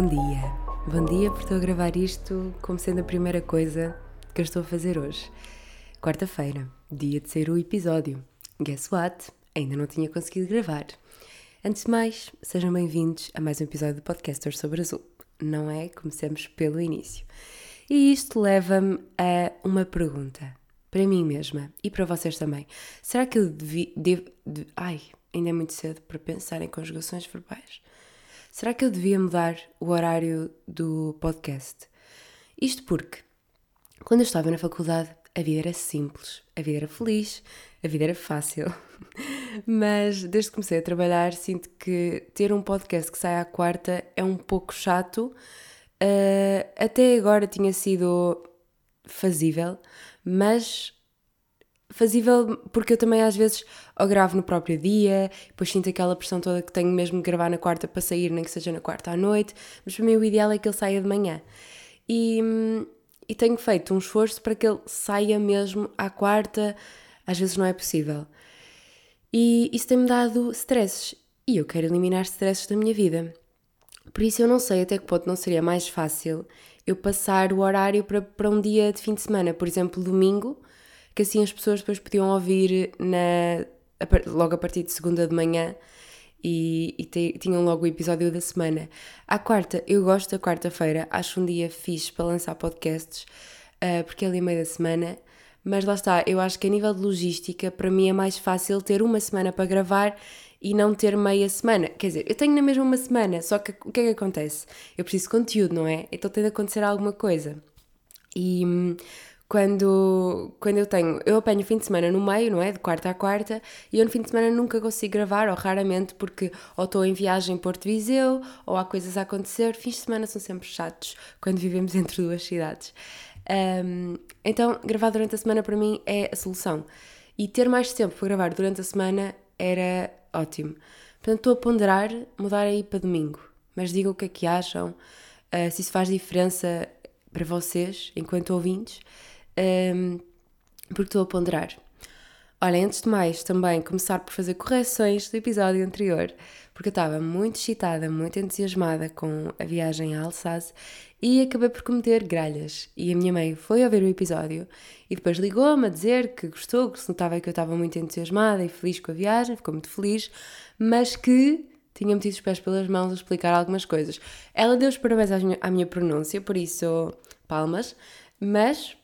Bom dia. Bom dia por estou a gravar isto como sendo a primeira coisa que eu estou a fazer hoje. Quarta-feira, dia de sair o episódio. Guess what? Ainda não tinha conseguido gravar. Antes de mais, sejam bem-vindos a mais um episódio do Podcasters sobre Azul. Não é? Comecemos pelo início. E isto leva-me a uma pergunta para mim mesma e para vocês também. Será que eu devo, de, ai, ainda é muito cedo para pensar em conjugações verbais. Será que eu devia mudar o horário do podcast? Isto porque, quando eu estava na faculdade, a vida era simples, a vida era feliz, a vida era fácil. Mas desde que comecei a trabalhar, sinto que ter um podcast que sai à quarta é um pouco chato. Uh, até agora tinha sido fazível, mas fazível porque eu também às vezes ou gravo no próprio dia, depois sinto aquela pressão toda que tenho mesmo de gravar na quarta para sair, nem que seja na quarta à noite, mas para mim o ideal é que ele saia de manhã. E, e tenho feito um esforço para que ele saia mesmo à quarta, às vezes não é possível. E isso tem-me dado stresses e eu quero eliminar stresses da minha vida. Por isso eu não sei até que ponto não seria mais fácil eu passar o horário para, para um dia de fim de semana, por exemplo, domingo, que assim as pessoas depois podiam ouvir na, logo a partir de segunda de manhã e, e te, tinham logo o episódio da semana. À quarta, eu gosto da quarta-feira, acho um dia fixe para lançar podcasts, uh, porque é ali meio da semana, mas lá está, eu acho que a nível de logística, para mim é mais fácil ter uma semana para gravar e não ter meia semana. Quer dizer, eu tenho na mesma uma semana, só que o que é que acontece? Eu preciso de conteúdo, não é? Então tem de acontecer alguma coisa. E hum, quando, quando eu tenho, eu apanho o fim de semana no meio, não é? De quarta a quarta, e eu no fim de semana nunca consigo gravar, ou raramente, porque ou estou em viagem em Porto Viseu, ou há coisas a acontecer. Fins de semana são sempre chatos quando vivemos entre duas cidades. Um, então, gravar durante a semana para mim é a solução. E ter mais tempo para gravar durante a semana era ótimo. Portanto, estou a ponderar mudar aí para domingo. Mas digam o que é que acham, uh, se isso faz diferença para vocês, enquanto ouvintes um, porque estou a ponderar. Olha, antes de mais, também começar por fazer correções do episódio anterior, porque eu estava muito excitada, muito entusiasmada com a viagem a Alsace e acabei por cometer gralhas. E a minha mãe foi ver o episódio e depois ligou-me a dizer que gostou, que se notava que eu estava muito entusiasmada e feliz com a viagem, ficou muito feliz, mas que tinha metido os pés pelas mãos a explicar algumas coisas. Ela deu os parabéns à minha, à minha pronúncia, por isso, palmas, mas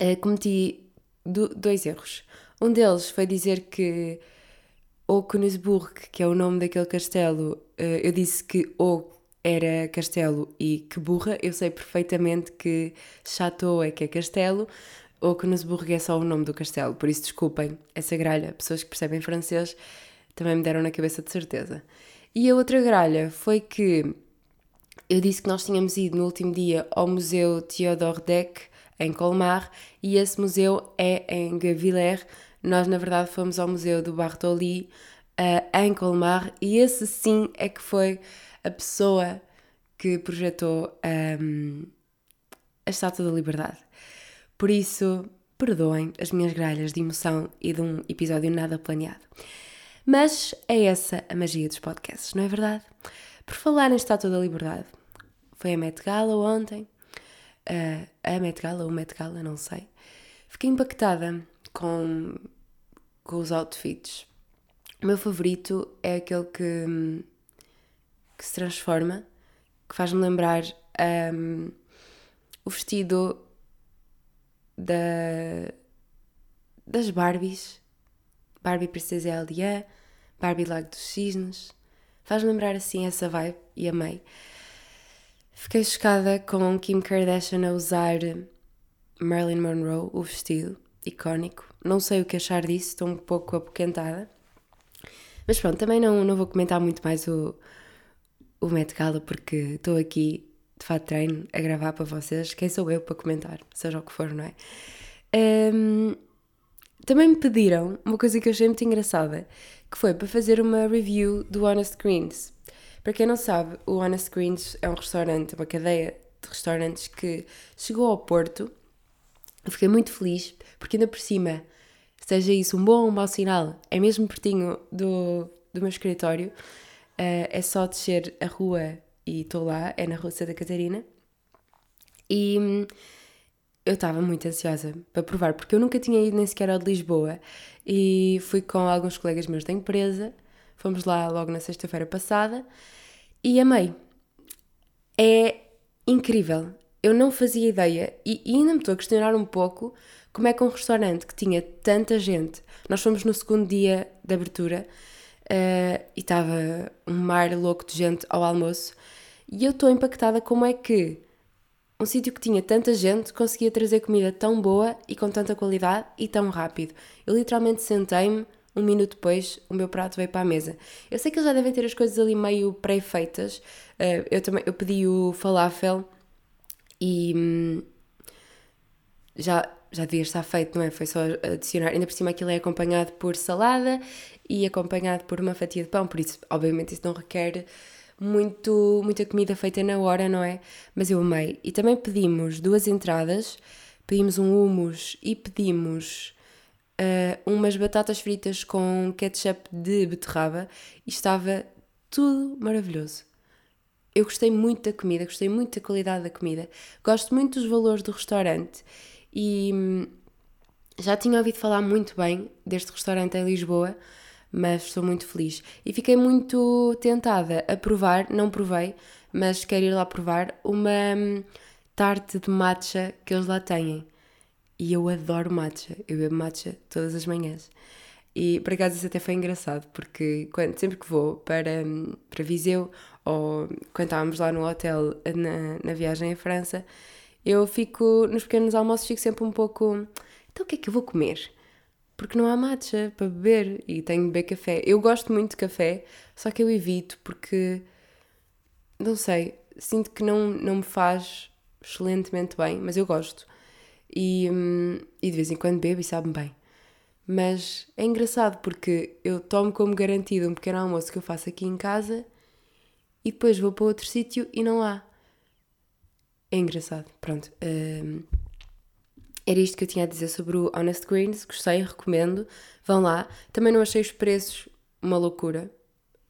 uh, cometi do, dois erros. Um deles foi dizer que o Königsburg, que é o nome daquele castelo, uh, eu disse que o era castelo e que burra. Eu sei perfeitamente que Chateau é que é castelo, ou é só o nome do castelo. Por isso, desculpem essa gralha. Pessoas que percebem francês também me deram na cabeça de certeza. E a outra gralha foi que eu disse que nós tínhamos ido no último dia ao Museu Theodore Deck em Colmar, e esse museu é em Gavillers. Nós, na verdade, fomos ao Museu do Bartoli uh, em Colmar, e esse sim é que foi a pessoa que projetou um, a Estátua da Liberdade. Por isso, perdoem as minhas gralhas de emoção e de um episódio nada planeado. Mas é essa a magia dos podcasts, não é verdade? Por falar em Estátua da Liberdade, foi a Met Gala ontem uh, a Met Gala ou Met Gala, não sei. Fiquei impactada com, com os outfits. O meu favorito é aquele que, que se transforma, que faz-me lembrar um, o vestido da, das Barbies. Barbie Princesa Elia, Barbie Lago dos Cisnes. Faz-me lembrar assim essa vibe e amei. Fiquei chocada com Kim Kardashian a usar Marilyn Monroe, o vestido icónico. Não sei o que achar disso, estou um pouco apoquentada. Mas pronto, também não, não vou comentar muito mais o, o Met Gala porque estou aqui de fato treino a gravar para vocês. Quem sou eu para comentar, seja o que for, não é? Um, também me pediram uma coisa que eu achei muito engraçada, que foi para fazer uma review do Honest Greens. Para quem não sabe, o Honest Greens é um restaurante, uma cadeia de restaurantes que chegou ao Porto. Eu fiquei muito feliz, porque ainda por cima, seja isso um bom ou um mau sinal, é mesmo pertinho do, do meu escritório. Uh, é só descer a rua e estou lá, é na Rua Santa Catarina. E hum, eu estava muito ansiosa para provar, porque eu nunca tinha ido nem sequer ao de Lisboa e fui com alguns colegas meus da empresa. Fomos lá logo na sexta-feira passada e amei. É incrível. Eu não fazia ideia e, e ainda me estou a questionar um pouco como é que um restaurante que tinha tanta gente. Nós fomos no segundo dia de abertura uh, e estava um mar louco de gente ao almoço e eu estou impactada como é que um sítio que tinha tanta gente conseguia trazer comida tão boa e com tanta qualidade e tão rápido. Eu literalmente sentei-me, um minuto depois o meu prato veio para a mesa. Eu sei que eles já devem ter as coisas ali meio pré-feitas. Uh, eu também eu pedi o falafel e hum, já, já devia estar feito, não é? Foi só adicionar. Ainda por cima aquilo é acompanhado por salada e acompanhado por uma fatia de pão, por isso, obviamente, isso não requer muito, muita comida feita na hora, não é? Mas eu amei. E também pedimos duas entradas, pedimos um hummus e pedimos uh, umas batatas fritas com ketchup de beterraba e estava tudo maravilhoso. Eu gostei muito da comida, gostei muito da qualidade da comida, gosto muito dos valores do restaurante e hum, já tinha ouvido falar muito bem deste restaurante em Lisboa, mas estou muito feliz. E fiquei muito tentada a provar, não provei, mas quero ir lá provar uma hum, tarte de matcha que eles lá têm. E eu adoro matcha, eu bebo matcha todas as manhãs. E por acaso isso até foi engraçado, porque quando, sempre que vou para, para Viseu ou quando estávamos lá no hotel na, na viagem à França, eu fico nos pequenos almoços, fico sempre um pouco. Então o que é que eu vou comer? porque não há matcha para beber e tenho de beber café. Eu gosto muito de café, só que eu evito porque, não sei, sinto que não, não me faz excelentemente bem, mas eu gosto. E, hum, e de vez em quando bebo e sabe-me bem. Mas é engraçado porque eu tomo como garantido um pequeno almoço que eu faço aqui em casa e depois vou para outro sítio e não há. É engraçado. Pronto. Hum, era isto que eu tinha a dizer sobre o Honest Greens. Gostei, recomendo. Vão lá. Também não achei os preços uma loucura.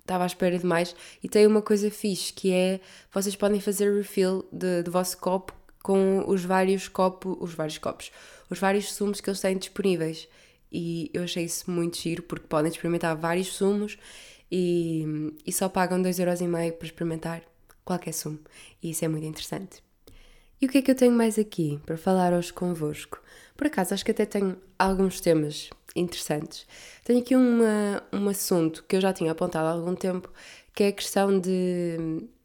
Estava à espera de mais. E tem uma coisa fixe que é vocês podem fazer refill do vosso copo com os vários copos, os vários copos, os vários sumos que eles têm disponíveis. E eu achei isso muito giro porque podem experimentar vários sumos e, e só pagam 2,5€ para experimentar qualquer sumo. E isso é muito interessante. E o que é que eu tenho mais aqui para falar hoje convosco? Por acaso, acho que até tenho alguns temas interessantes. Tenho aqui uma, um assunto que eu já tinha apontado há algum tempo, que é a questão de,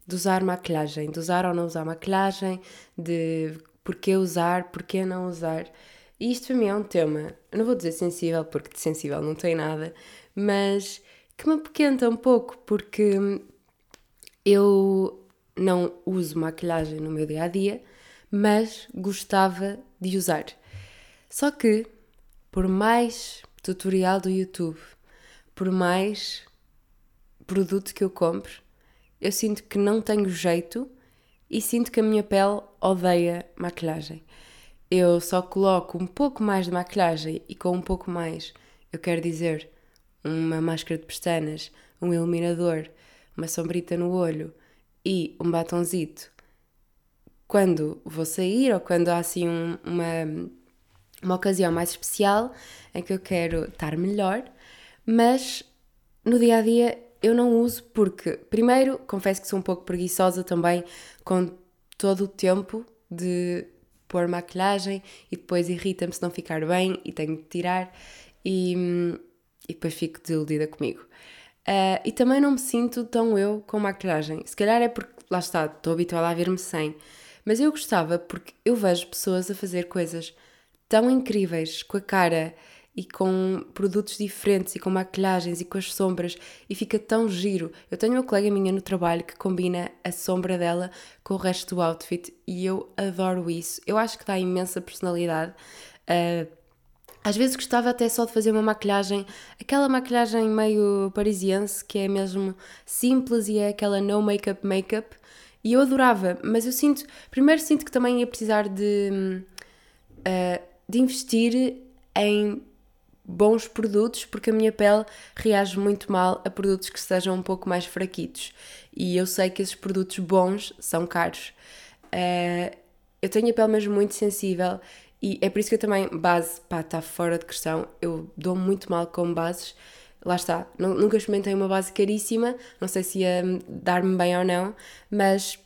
de usar maquilhagem, de usar ou não usar maquilhagem, de porquê usar, porquê não usar. E isto para mim é um tema, eu não vou dizer sensível, porque de sensível não tem nada, mas que me apoquenta um pouco, porque eu não uso maquilhagem no meu dia a dia, mas gostava de usar. Só que, por mais tutorial do YouTube, por mais produto que eu compro, eu sinto que não tenho jeito e sinto que a minha pele odeia maquilhagem. Eu só coloco um pouco mais de maquilhagem e com um pouco mais, eu quero dizer, uma máscara de pestanas, um iluminador, uma sombrita no olho e um batonzito quando vou sair ou quando há assim um, uma, uma ocasião mais especial em que eu quero estar melhor, mas no dia a dia eu não uso porque, primeiro, confesso que sou um pouco preguiçosa também com todo o tempo de pôr maquilhagem e depois irrita-me se não ficar bem e tenho de tirar e, e depois fico desiludida comigo. Uh, e também não me sinto tão eu com maquilhagem. Se calhar é porque, lá está, estou habituada a ver-me sem. Mas eu gostava porque eu vejo pessoas a fazer coisas tão incríveis com a cara e com produtos diferentes e com maquilhagens e com as sombras e fica tão giro. Eu tenho uma colega minha no trabalho que combina a sombra dela com o resto do outfit e eu adoro isso. Eu acho que dá imensa personalidade. Uh, às vezes gostava até só de fazer uma maquilhagem, aquela maquilhagem meio parisiense que é mesmo simples e é aquela no make-up make-up e eu adorava, mas eu sinto, primeiro sinto que também ia precisar de, uh, de investir em bons produtos porque a minha pele reage muito mal a produtos que sejam um pouco mais fraquitos. E eu sei que esses produtos bons são caros. Uh, eu tenho a pele mesmo muito sensível e é por isso que eu também, base, pá, está fora de questão. Eu dou muito mal com bases. Lá está, nunca experimentei uma base caríssima, não sei se ia dar-me bem ou não, mas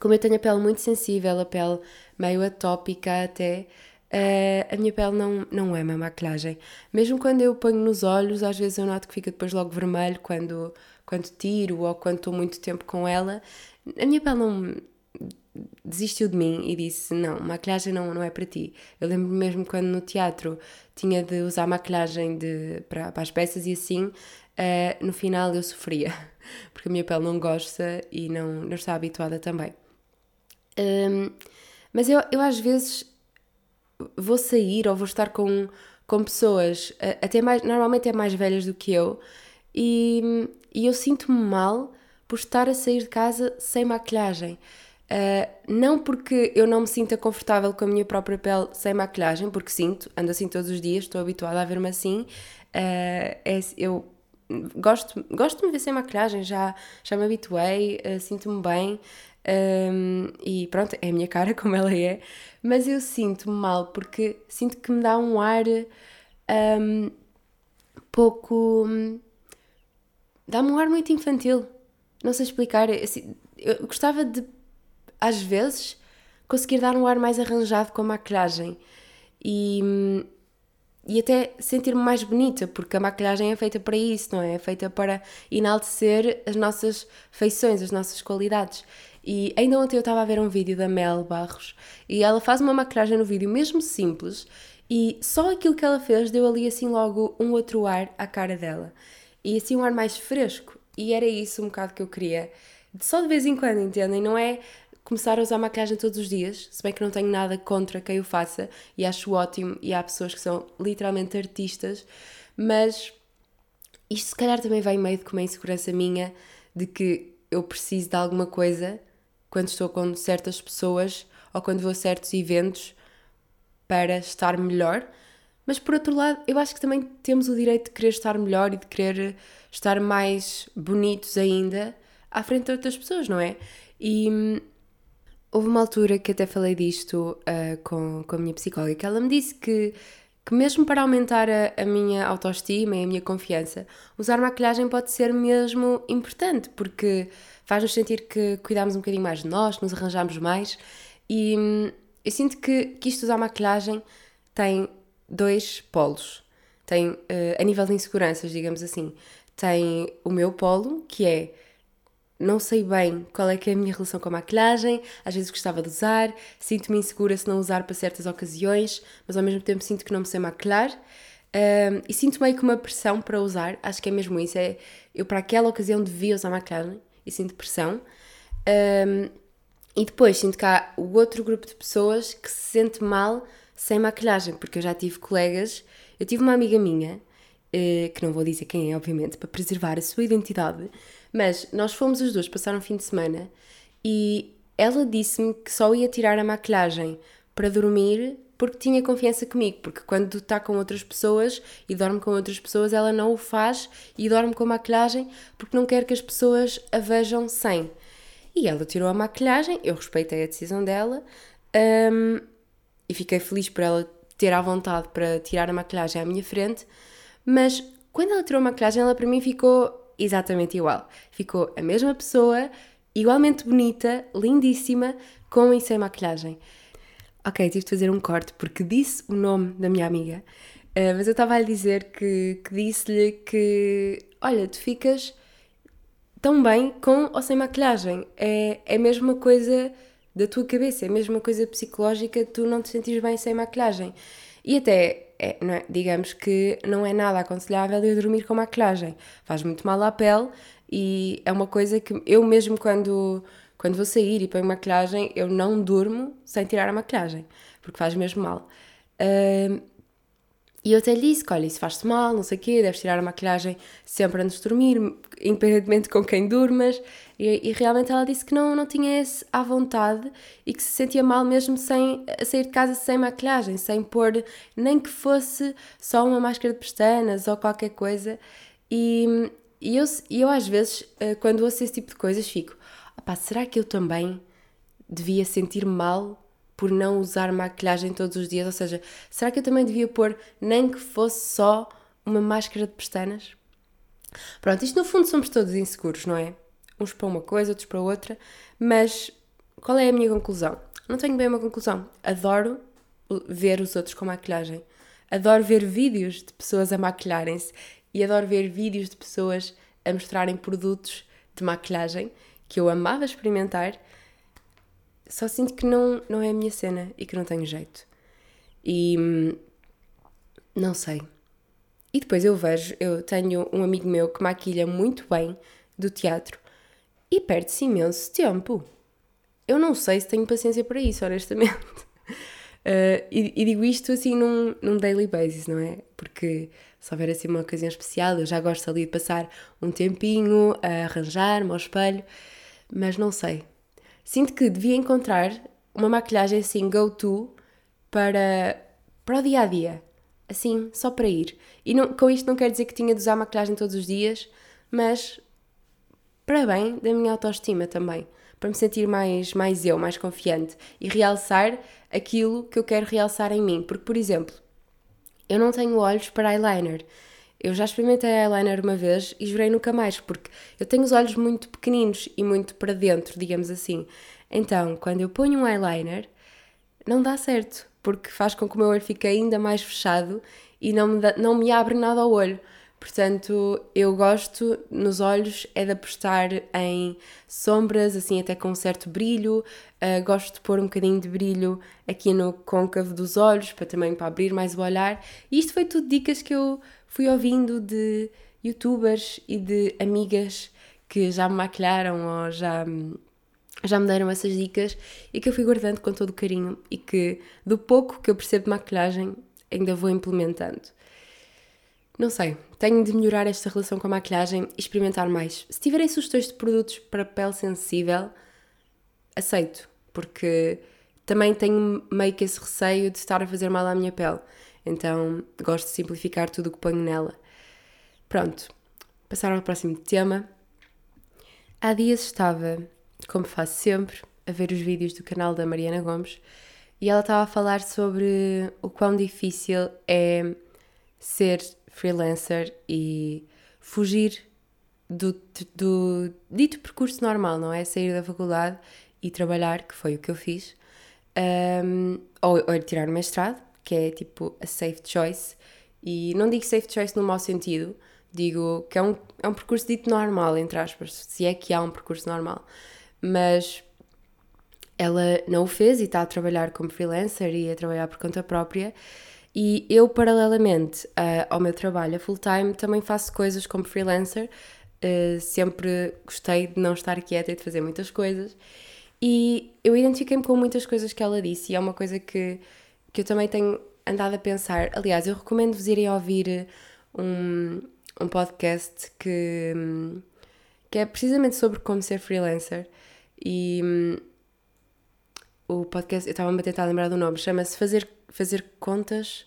como eu tenho a pele muito sensível, a pele meio atópica até, uh, a minha pele não, não é uma maquilhagem. Mesmo quando eu ponho nos olhos, às vezes eu noto que fica depois logo vermelho quando, quando tiro ou quando estou muito tempo com ela. A minha pele não, desistiu de mim e disse: Não, maquilhagem não, não é para ti. Eu lembro mesmo quando no teatro tinha de usar maquilhagem de, para, para as peças e assim, uh, no final eu sofria, porque a minha pele não gosta e não, não está habituada também. Um, mas eu, eu às vezes vou sair ou vou estar com, com pessoas, até mais, normalmente é mais velhas do que eu, e, e eu sinto-me mal por estar a sair de casa sem maquilhagem. Uh, não porque eu não me sinta confortável com a minha própria pele sem maquilhagem, porque sinto, ando assim todos os dias, estou habituada a ver-me assim. Uh, é, eu gosto, gosto de me ver sem maquilhagem, já, já me habituei, uh, sinto-me bem. Um, e pronto, é a minha cara como ela é, mas eu sinto-me mal porque sinto que me dá um ar um, pouco. dá-me um ar muito infantil. Não sei explicar. Assim, eu gostava de às vezes, conseguir dar um ar mais arranjado com a maquilhagem e, e até sentir-me mais bonita, porque a maquilhagem é feita para isso, não é? É feita para enaltecer as nossas feições, as nossas qualidades. E ainda ontem eu estava a ver um vídeo da Mel Barros e ela faz uma maquilhagem no vídeo mesmo simples e só aquilo que ela fez deu ali assim logo um outro ar à cara dela. E assim um ar mais fresco. E era isso um bocado que eu queria. Só de vez em quando, entendem? Não é começar a usar maquilhagem todos os dias, se bem que não tenho nada contra quem o faça e acho ótimo e há pessoas que são literalmente artistas, mas isto se calhar também vem meio de uma insegurança minha de que eu preciso de alguma coisa quando estou com certas pessoas ou quando vou a certos eventos para estar melhor. Mas por outro lado, eu acho que também temos o direito de querer estar melhor e de querer estar mais bonitos ainda à frente de outras pessoas, não é? E Houve uma altura que até falei disto uh, com, com a minha psicóloga, que ela me disse que, que mesmo para aumentar a, a minha autoestima e a minha confiança, usar maquilhagem pode ser mesmo importante, porque faz-nos sentir que cuidamos um bocadinho mais de nós, que nos arranjamos mais. E hum, eu sinto que, que isto usar maquilhagem tem dois polos. Tem, uh, a nível de inseguranças, digamos assim, tem o meu polo, que é não sei bem qual é que é a minha relação com a maquilhagem, às vezes gostava de usar, sinto-me insegura se não usar para certas ocasiões, mas ao mesmo tempo sinto que não me sei maquilhar. Um, e sinto meio que uma pressão para usar, acho que é mesmo isso, é eu para aquela ocasião devia usar maquilhagem e sinto pressão. Um, e depois sinto que há o outro grupo de pessoas que se sente mal sem maquilhagem, porque eu já tive colegas, eu tive uma amiga minha, uh, que não vou dizer quem é, obviamente, para preservar a sua identidade, mas nós fomos os dois passar um fim de semana e ela disse-me que só ia tirar a maquilhagem para dormir porque tinha confiança comigo, porque quando está com outras pessoas e dorme com outras pessoas, ela não o faz e dorme com maquilhagem porque não quer que as pessoas a vejam sem. E ela tirou a maquilhagem, eu respeitei a decisão dela um, e fiquei feliz por ela ter à vontade para tirar a maquilhagem à minha frente, mas quando ela tirou a maquilhagem, ela para mim ficou exatamente igual. Ficou a mesma pessoa, igualmente bonita, lindíssima, com e sem maquilhagem. Ok, tive de fazer um corte porque disse o nome da minha amiga, uh, mas eu estava a dizer que, que disse-lhe que, olha, tu ficas tão bem com ou sem maquilhagem. É, é a mesma coisa da tua cabeça, é a mesma coisa psicológica, tu não te sentires bem sem maquilhagem. E até é, é, digamos que não é nada aconselhável eu dormir com maquilhagem. Faz muito mal à pele e é uma coisa que eu mesmo quando, quando vou sair e ponho maquilhagem, eu não durmo sem tirar a maquilhagem, porque faz mesmo mal. Uh, E eu até lhe disse: olha, isso faz-te mal, não sei o quê, deves tirar a maquilhagem sempre antes de dormir, independentemente com quem durmas. E, e, realmente ela disse que não, não tinha esse à vontade e que se sentia mal mesmo sem sair de casa sem maquilhagem, sem pôr nem que fosse só uma máscara de pestanas ou qualquer coisa. E, e eu, eu às vezes, eh, quando ouço esse tipo de coisas, fico: será que eu também devia sentir mal por não usar maquilhagem todos os dias? Ou seja, será que eu também devia pôr nem que fosse só uma máscara de pestanas? Pronto, isto no fundo somos todos inseguros, não é? Uns para uma coisa, outros para outra, mas qual é a minha conclusão? Não tenho bem uma conclusão. Adoro ver os outros com maquilhagem. Adoro ver vídeos de pessoas a maquilharem-se e adoro ver vídeos de pessoas a mostrarem produtos de maquilhagem que eu amava experimentar só sinto que não, não é a minha cena e que não tenho jeito. E hum, não sei. E depois eu vejo, eu tenho um amigo meu que maquilha muito bem do teatro e perde-se imenso tempo. Eu não sei se tenho paciência para isso, honestamente. Uh, e, e, digo isto assim num, num daily basis, não é? Porque se houver assim uma ocasião especial, eu já gosto ali de passar um tempinho a arranjar-me ao espelho, mas não sei. Sinto que devia encontrar uma maquilhagem assim go-to para, para o dia a dia. Assim, só para ir. E não, com isto não quer dizer que tinha de usar maquilhagem todos os dias, mas para bem da minha autoestima também. Para me sentir mais, mais eu, mais confiante e realçar aquilo que eu quero realçar em mim. Porque, por exemplo, eu não tenho olhos para eyeliner. Eu já experimentei eyeliner uma vez e jurei nunca mais, porque eu tenho os olhos muito pequeninos e muito para dentro, digamos assim. Então, quando eu ponho um eyeliner, não dá certo, porque faz com que o meu olho fique ainda mais fechado e não me, dá, não me abre nada ao olho. Portanto, eu gosto nos olhos é de apostar em sombras, assim até com um certo brilho. Uh, gosto de pôr um bocadinho de brilho aqui no côncavo dos olhos, para também para abrir mais o olhar. E isto foi tudo dicas que eu fui ouvindo de youtubers e de amigas que já me maquilharam ou já, já me deram essas dicas e que eu fui guardando com todo o carinho e que do pouco que eu percebo de maquilhagem ainda vou implementando. Não sei, tenho de melhorar esta relação com a maquilhagem e experimentar mais. Se tiverem sugestões de produtos para pele sensível, aceito, porque também tenho meio que esse receio de estar a fazer mal à minha pele. Então gosto de simplificar tudo o que ponho nela. Pronto, passar ao próximo tema. Há dias estava, como faço sempre, a ver os vídeos do canal da Mariana Gomes e ela estava a falar sobre o quão difícil é ser freelancer e fugir do, do dito percurso normal, não é? Sair da faculdade e trabalhar, que foi o que eu fiz, um, ou, ou tirar o mestrado, que é tipo a safe choice. E não digo safe choice no mau sentido, digo que é um, é um percurso dito normal, entre aspas, se é que há um percurso normal. Mas ela não o fez e está a trabalhar como freelancer e a trabalhar por conta própria. E eu, paralelamente uh, ao meu trabalho a full-time, também faço coisas como freelancer. Uh, sempre gostei de não estar quieta e de fazer muitas coisas. E eu identifiquei-me com muitas coisas que ela disse, e é uma coisa que, que eu também tenho andado a pensar. Aliás, eu recomendo-vos irem ouvir um, um podcast que, que é precisamente sobre como ser freelancer. E um, o podcast, eu estava-me a tentar lembrar do nome, chama-se Fazer fazer contas.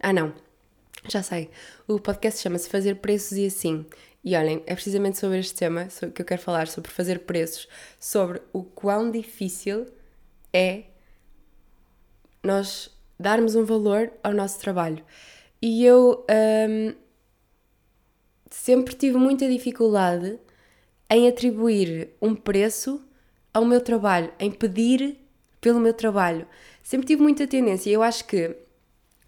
Ah, não, já sei. O podcast chama-se Fazer Preços e Assim. E olhem, é precisamente sobre este tema que eu quero falar, sobre fazer preços, sobre o quão difícil é nós darmos um valor ao nosso trabalho. E eu hum, sempre tive muita dificuldade em atribuir um preço ao meu trabalho, em pedir pelo meu trabalho sempre tive muita tendência. Eu acho que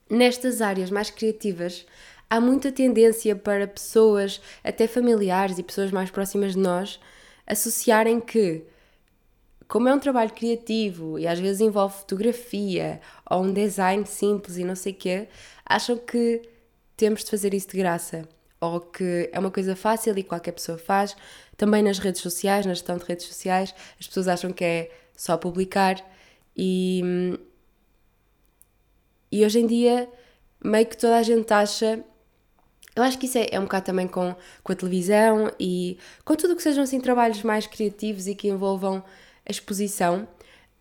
nestas áreas mais criativas há muita tendência para pessoas, até familiares e pessoas mais próximas de nós, associarem que, como é um trabalho criativo e às vezes envolve fotografia ou um design simples e não sei o quê, acham que temos de fazer isso de graça ou que é uma coisa fácil e qualquer pessoa faz. Também nas redes sociais, na gestão de redes sociais, as pessoas acham que é só publicar e, e hoje em dia meio que toda a gente acha. Eu acho que isso é, é um bocado também com, com a televisão e com tudo o que sejam assim trabalhos mais criativos e que envolvam a exposição.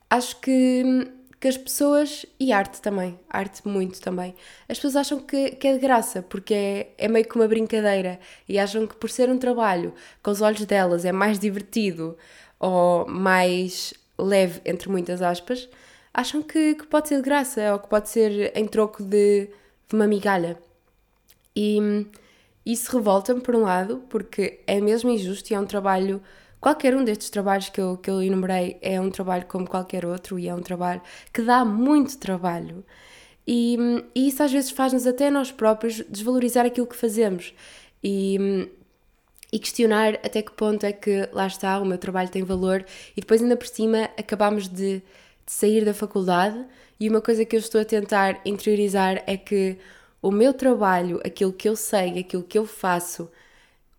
Acho que, que as pessoas, e arte também, arte muito também, as pessoas acham que, que é de graça, porque é, é meio que uma brincadeira e acham que por ser um trabalho com os olhos delas é mais divertido ou mais leve, entre muitas aspas, acham que, que pode ser de graça ou que pode ser em troco de, de uma migalha. E isso revolta-me, por um lado, porque é mesmo injusto e é um trabalho. Qualquer um destes trabalhos que eu, que eu enumerei é um trabalho como qualquer outro e é um trabalho que dá muito trabalho. E, e isso às vezes faz-nos até nós próprios desvalorizar aquilo que fazemos e, e questionar até que ponto é que lá está, o meu trabalho tem valor e depois ainda por cima acabamos de, de sair da faculdade e uma coisa que eu estou a tentar interiorizar é que o meu trabalho, aquilo que eu sei, aquilo que eu faço,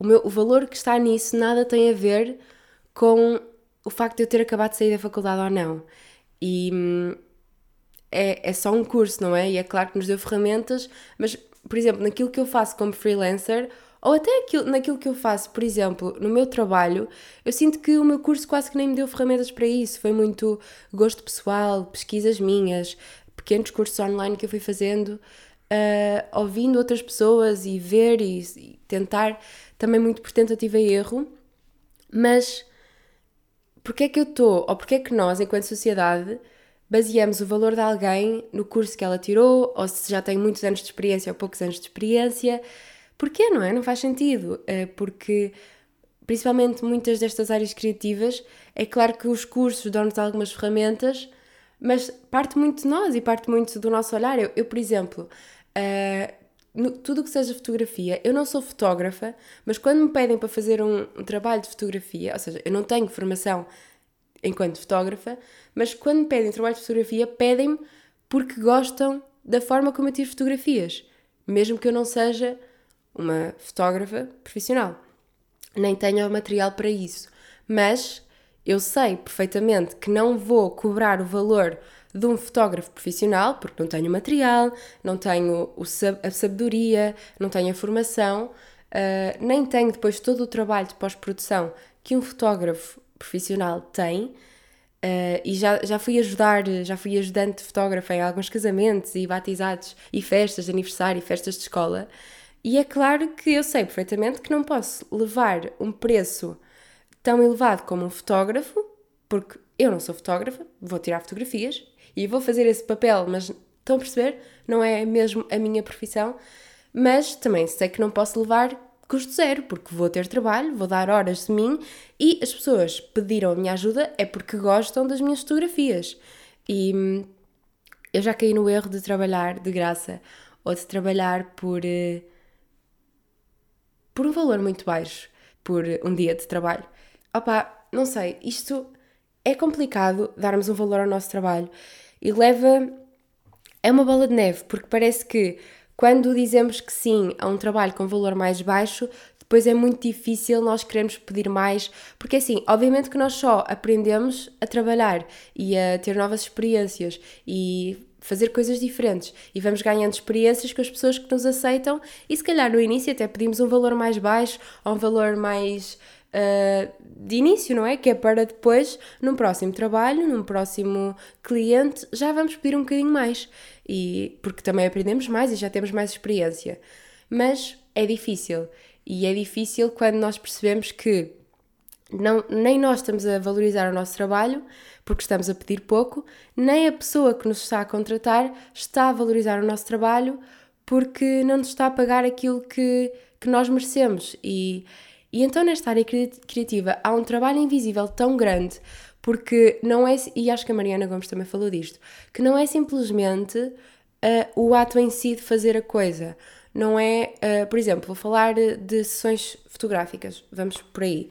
o, meu, o valor que está nisso nada tem a ver com o facto de eu ter acabado de sair da faculdade ou não. E hum, é, é só um curso, não é? E é claro que nos deu ferramentas, mas, por exemplo, naquilo que eu faço como freelancer, ou até aquilo, naquilo que eu faço, por exemplo, no meu trabalho, eu sinto que o meu curso quase que nem me deu ferramentas para isso. Foi muito gosto pessoal, pesquisas minhas, pequenos cursos online que eu fui fazendo uh, ouvindo outras pessoas e ver e, e tentar, também muito por tentativa e erro, mas porque é que eu estou, ou porque é que nós, enquanto sociedade, baseamos o valor de alguém no curso que ela tirou, ou se já tem muitos anos de experiência ou poucos anos de experiência. Porquê, não é? Não faz sentido. Uh, porque, principalmente muitas destas áreas criativas, é claro que os cursos dão-nos algumas ferramentas, mas parte muito de nós e parte muito do nosso olhar. Eu, eu por exemplo, Uh, no, tudo o que seja fotografia, eu não sou fotógrafa, mas quando me pedem para fazer um, um, trabalho de fotografia, ou seja, eu não tenho formação enquanto fotógrafa, mas quando me pedem trabalho de fotografia, pedem-me porque gostam da forma como eu tiro fotografias, mesmo que eu não seja uma fotógrafa profissional, nem tenha material para isso. Mas eu sei perfeitamente que não vou cobrar o valor de um fotógrafo profissional, porque não tenho material, não tenho a sabedoria, não tenho a formação, uh, nem tenho depois todo o trabalho de pós-produção que um fotógrafo profissional tem. Uh, e já, já fui ajudar, já fui ajudante de fotógrafa em alguns casamentos e batizados e festas de aniversário e festas de escola. E é claro que eu sei perfeitamente que não posso levar um preço tão elevado como um fotógrafo, porque eu não sou fotógrafa, vou tirar fotografias, e vou fazer esse papel, mas estão a perceber? Não é mesmo a minha profissão, mas também sei que não posso levar custo zero, porque vou ter trabalho, vou dar horas de mim e as pessoas pediram a minha ajuda é porque gostam das minhas fotografias. E hum, eu já caí no erro de trabalhar de graça ou de trabalhar por, uh, por um valor muito baixo, por um dia de trabalho. Opa, não sei, isto é complicado darmos um valor ao nosso trabalho e leva. É uma bola de neve, porque parece que quando dizemos que sim a um trabalho com valor mais baixo, depois é muito difícil nós queremos pedir mais, porque assim, obviamente que nós só aprendemos a trabalhar e a ter novas experiências e fazer coisas diferentes e vamos ganhando experiências com as pessoas que nos aceitam e se calhar no início até pedimos um valor mais baixo ou um valor mais uh, de início, não é? Que é para depois, num próximo trabalho, num próximo cliente, já vamos pedir um bocadinho mais. E, porque também aprendemos mais e já temos mais experiência. Mas é difícil. E é difícil quando nós percebemos que não, nem nós estamos a valorizar o nosso trabalho, porque estamos a pedir pouco, nem a pessoa que nos está a contratar está a valorizar o nosso trabalho, porque não nos está a pagar aquilo que, que nós merecemos. E e então nesta área criativa há um trabalho invisível tão grande, porque não é, e acho que a Mariana Gomes também falou disto, que não é simplesmente uh, o ato em si de fazer a coisa. Não é, uh, por exemplo, vou falar de sessões fotográficas, vamos por aí.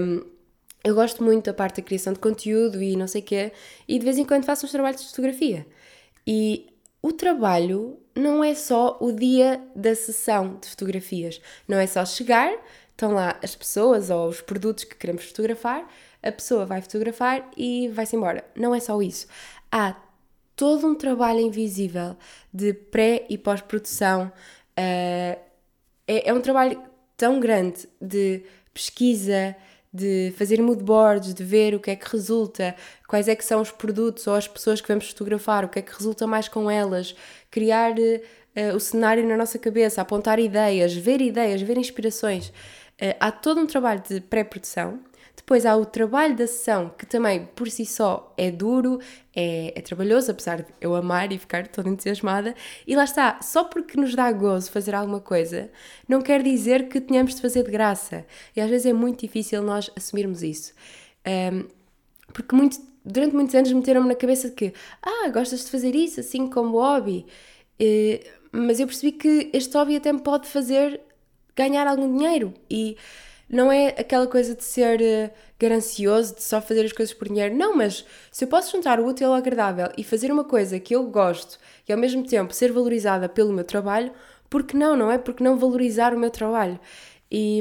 Um, eu gosto muito da parte da criação de conteúdo e não sei o quê, e de vez em quando faço uns trabalhos de fotografia. E o trabalho não é só o dia da sessão de fotografias, não é só chegar, estão lá as pessoas ou os produtos que queremos fotografar, a pessoa vai fotografar e vai-se embora. Não é só isso. Há todo um trabalho invisível de pré e pós-produção. Uh, é, é um trabalho tão grande de pesquisa, de fazer mood boards, de ver o que é que resulta, quais é que são os produtos ou as pessoas que vamos fotografar, o que é que resulta mais com elas, criar uh, o cenário na nossa cabeça, apontar ideias, ver ideias, ver inspirações. Uh, há todo um trabalho de pré-produção depois há o trabalho da sessão, que também por si só é duro, é, é, trabalhoso, apesar de eu amar e ficar toda entusiasmada. E lá está, só porque nos dá gozo fazer alguma coisa, não quer dizer que tenhamos de fazer de graça. E às vezes é muito difícil nós assumirmos isso. Um, porque muito, durante muitos anos meteram-me na cabeça que, ah, gostas de fazer isso assim como hobby. Uh, mas eu percebi que este hobby até me pode fazer ganhar algum dinheiro. E não é aquela coisa de ser uh, ganancioso, de só fazer as coisas por dinheiro. Não, mas se eu posso juntar o útil ao agradável e fazer uma coisa que eu gosto e ao mesmo tempo ser valorizada pelo meu trabalho, por que não, não é? Porque não valorizar o meu trabalho? E,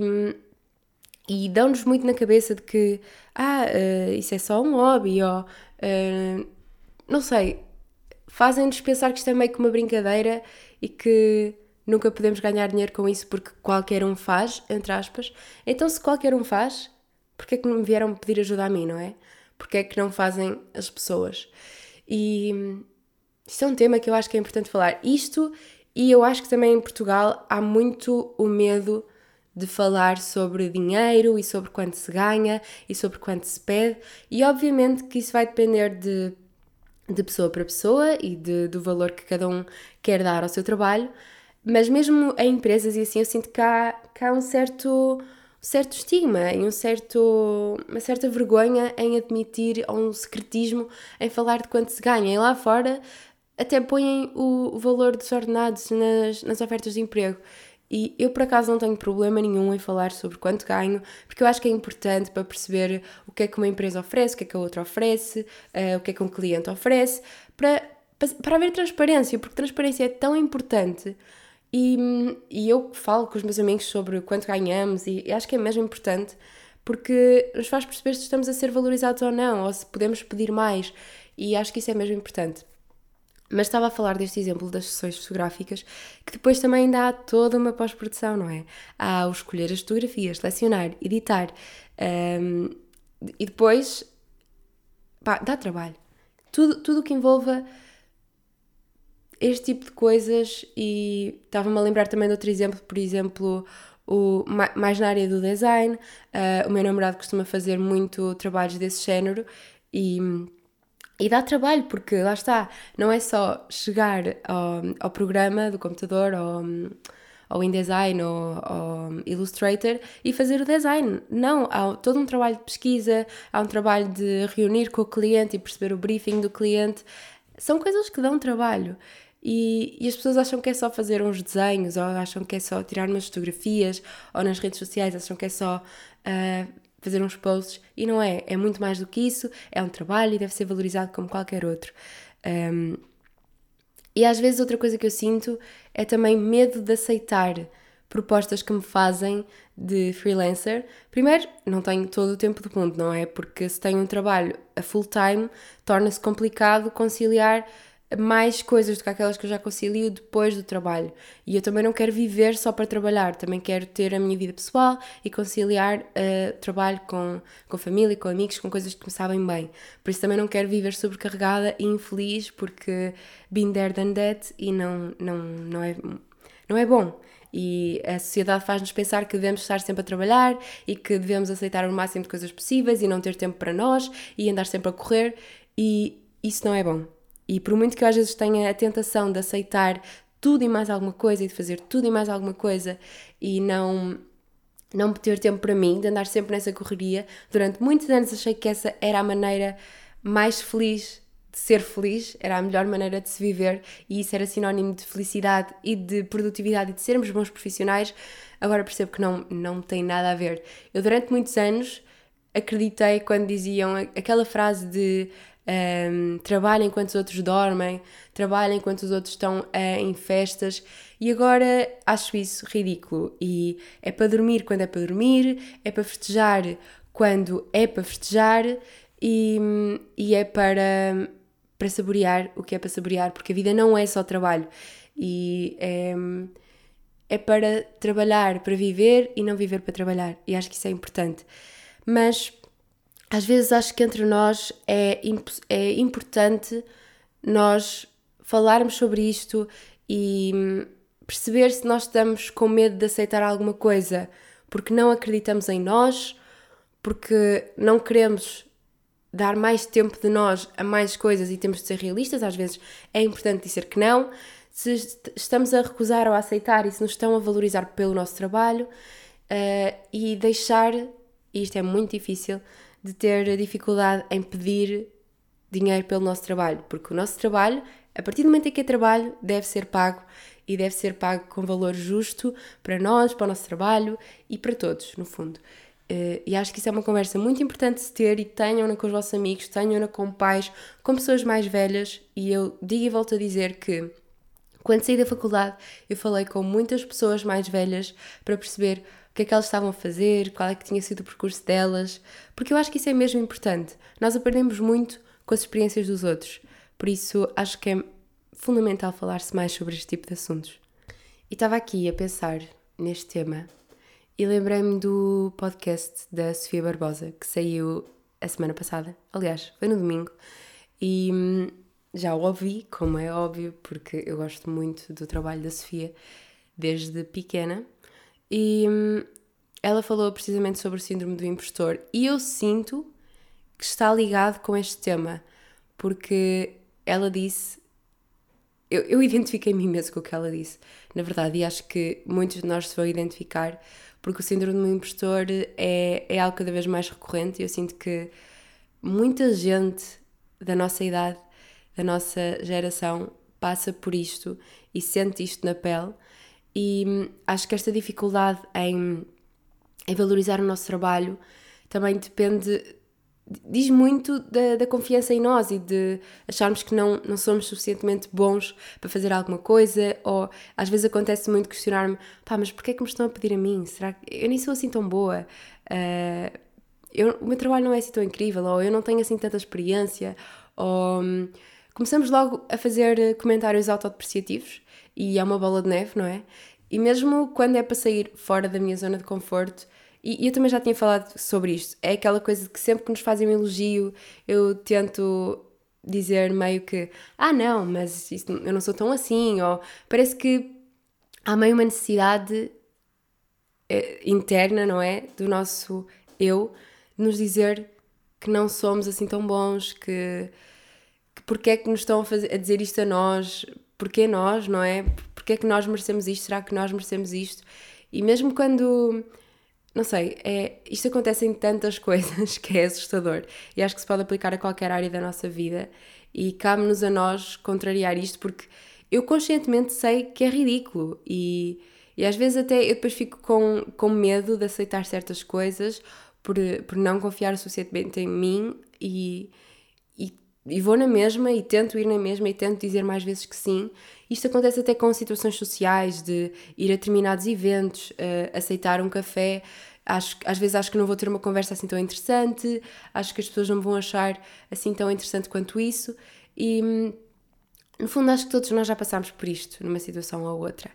e dão-nos muito na cabeça de que, ah, uh, isso é só um hobby, ou uh, não sei, fazem-nos pensar que isto é meio que uma brincadeira e que nunca podemos ganhar dinheiro com isso porque qualquer um faz, entre aspas. Então, se qualquer um faz, porque é que não me vieram pedir ajuda a mim, não é? Porque é que não fazem as pessoas? E isto é um tema que eu acho que é importante falar. Isto, e eu acho que também em Portugal há muito o medo de falar sobre dinheiro e sobre quanto se ganha e sobre quanto se pede, e obviamente que isso vai depender de, de pessoa para pessoa e de, do valor que cada um quer dar ao seu trabalho, mas mesmo em empresas e assim, eu sinto que há, que há um certo, certo estigma e um certo, uma certa vergonha em admitir ou um secretismo em falar de quanto se ganha. E lá fora até põem o, valor dos ordenados nas, nas ofertas de emprego. E eu, por acaso, não tenho problema nenhum em falar sobre quanto ganho, porque eu acho que é importante para perceber o que é que uma empresa oferece, o que é que a outra oferece, uh, o que é que um cliente oferece, para, para, para haver transparência, porque transparência é tão importante e, e eu falo com os meus amigos sobre quanto ganhamos e, e acho que é mesmo importante porque nos faz perceber se estamos a ser valorizados ou não, ou se podemos pedir mais. E acho que isso é mesmo importante. Mas estava a falar deste exemplo das sessões fotográficas, que depois também dá toda uma pós-produção, não é? Há o escolher as fotografias, selecionar, editar, um, e depois pá, dá trabalho. Tudo o que envolva este tipo de coisas e estava-me a lembrar também de outro exemplo, por exemplo, o, mais na área do design, uh, o meu namorado costuma fazer muito trabalhos desse género e, e dá trabalho, porque lá está, não é só chegar ao, ao programa do computador ou ao InDesign ou ao Illustrator e fazer o design. Não, há todo um trabalho de pesquisa, há um trabalho de reunir com o cliente e perceber o briefing do cliente. São coisas que dão trabalho. E, e, as pessoas acham que é só fazer uns desenhos, ou acham que é só tirar umas fotografias, ou nas redes sociais acham que é só uh, fazer uns posts, e não é. É muito mais do que isso, é um trabalho e deve ser valorizado como qualquer outro. Um, e às vezes outra coisa que eu sinto é também medo de aceitar propostas que me fazem de freelancer. Primeiro, não tenho todo o tempo do mundo, não é? Porque se tenho um trabalho a full time, torna-se complicado conciliar mais coisas do que aquelas que eu já concilio depois do trabalho. E eu também não quero viver só para trabalhar, também quero ter a minha vida pessoal e conciliar uh, trabalho com, com família, com amigos, com coisas que me sabem bem. Por isso também não quero viver sobrecarregada e infeliz porque been there than that e não, não, não, é, não é bom. E a sociedade faz-nos pensar que devemos estar sempre a trabalhar e que devemos aceitar o máximo de coisas possíveis e não ter tempo para nós e andar sempre a correr, e isso não é bom. E por muito que eu às vezes tenha a tentação de aceitar tudo e mais alguma coisa e de fazer tudo e mais alguma coisa e não não ter tempo para mim, de andar sempre nessa correria, durante muitos anos achei que essa era a maneira mais feliz de ser feliz, era a melhor maneira de se viver e isso era sinónimo de felicidade e de produtividade e de sermos bons profissionais. Agora percebo que não, não tem nada a ver. Eu durante muitos anos acreditei quando diziam aquela frase de um, trabalha enquanto os outros dormem, trabalha enquanto os outros estão uh, em festas e agora acho isso ridículo. E é para dormir quando é para dormir, é para festejar quando é para festejar e, e é para, para saborear o que é para saborear, porque a vida não é só trabalho e é, é para trabalhar para viver e não viver para trabalhar, e acho que isso é importante. Mas às vezes acho que entre nós é, é importante nós falarmos sobre isto e hum, perceber se nós estamos com medo de aceitar alguma coisa porque não acreditamos em nós, porque não queremos dar mais tempo de nós a mais coisas e temos de ser realistas, às vezes é importante dizer que não. Se estamos a recusar ou a aceitar e se nos estão a valorizar pelo nosso trabalho uh, e deixar, e isto é muito difícil, de ter dificuldade em pedir dinheiro pelo nosso trabalho, porque o nosso trabalho, a partir do momento em que é trabalho, deve ser pago e deve ser pago com valor justo para nós, para o nosso trabalho e para todos, no fundo. Uh, e acho que isso é uma conversa muito importante de ter e tenham-na com os vossos amigos, tenham-na com pais, com pessoas mais velhas. E eu digo e volto a dizer que quando saí da faculdade eu falei com muitas pessoas mais velhas para perceber o que é que elas estavam a fazer, qual é que tinha sido o percurso delas, porque eu acho que isso é mesmo importante. Nós aprendemos muito com as experiências dos outros, por isso acho que é fundamental falar-se mais sobre este tipo de assuntos. E estava aqui a pensar neste tema e lembrei-me do podcast da Sofia Barbosa, que saiu a semana passada, aliás, foi no domingo, e hum, já o ouvi, como é óbvio, porque eu gosto muito do trabalho da Sofia desde pequena, e hum, ela falou precisamente sobre o síndrome do impostor, e eu sinto que está ligado com este tema, porque ela disse. Eu, eu identifiquei-me mesmo com o que ela disse, na verdade, e acho que muitos de nós se vão identificar, porque o síndrome do impostor é, é algo cada vez mais recorrente e eu sinto que muita gente da nossa idade, da nossa geração, passa por isto e sente isto na pele. E hum, acho que esta dificuldade em, em valorizar o nosso trabalho também depende diz muito da, da, confiança em nós e de acharmos que não, não somos suficientemente bons para fazer alguma coisa, ou às vezes acontece muito questionar-me, pá, mas porquê é que me estão a pedir a mim? Será que eu nem sou assim tão boa? Uh, eu, o meu trabalho não é assim tão incrível, ou eu não tenho assim tanta experiência, ou um, começamos logo a fazer comentários autodepreciativos e é uma bola de neve, não é? E mesmo quando é para sair fora da minha zona de conforto, e, eu também já tinha falado sobre isto. É aquela coisa de que sempre que nos fazem um elogio, eu tento dizer meio que, ah, não, mas isso, eu não sou tão assim, ou parece que há meio uma necessidade eh, interna, não é? Do nosso eu, nos dizer que não somos assim tão bons, que, que porque é que nos estão a, fazer, a dizer isto a nós, porque nós, não é? Porque é que nós merecemos isto? Será que nós merecemos isto? E mesmo quando não sei, é, isto acontece em tantas coisas que é assustador e acho que se pode aplicar a qualquer área da nossa vida e cabe-nos a nós contrariar isto porque eu conscientemente sei que é ridículo e, e às vezes até eu depois fico com, com medo de aceitar certas coisas por, por não confiar suficientemente em mim e, e, vou na mesma e tento ir na mesma e tento dizer mais vezes que sim. Isto acontece até com situações sociais, de ir a determinados eventos, uh, aceitar um café. Acho, às vezes acho que não vou ter uma conversa assim tão interessante, acho que as pessoas não vão achar assim tão interessante quanto isso. E no fundo, acho que todos nós já passámos por isto, numa situação ou outra.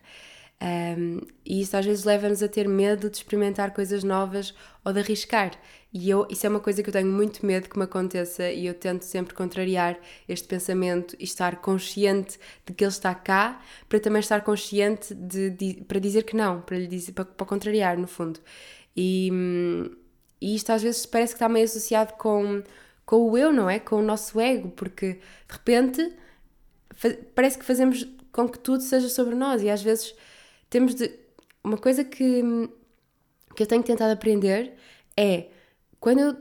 Um, e isso às vezes leva-nos a ter medo de experimentar coisas novas ou de arriscar. E eu, isso é uma coisa que eu tenho muito medo que me aconteça e eu tento sempre contrariar este pensamento e estar consciente de que ele está cá, para também estar consciente de, de para dizer que não, para lhe dizer para, para contrariar no fundo. E, e isto às vezes parece que está meio associado com, com o eu, não é? Com o nosso ego, porque de repente parece que fazemos com que tudo seja sobre nós e às vezes temos de. Uma coisa que, que eu tenho tentado aprender é quando eu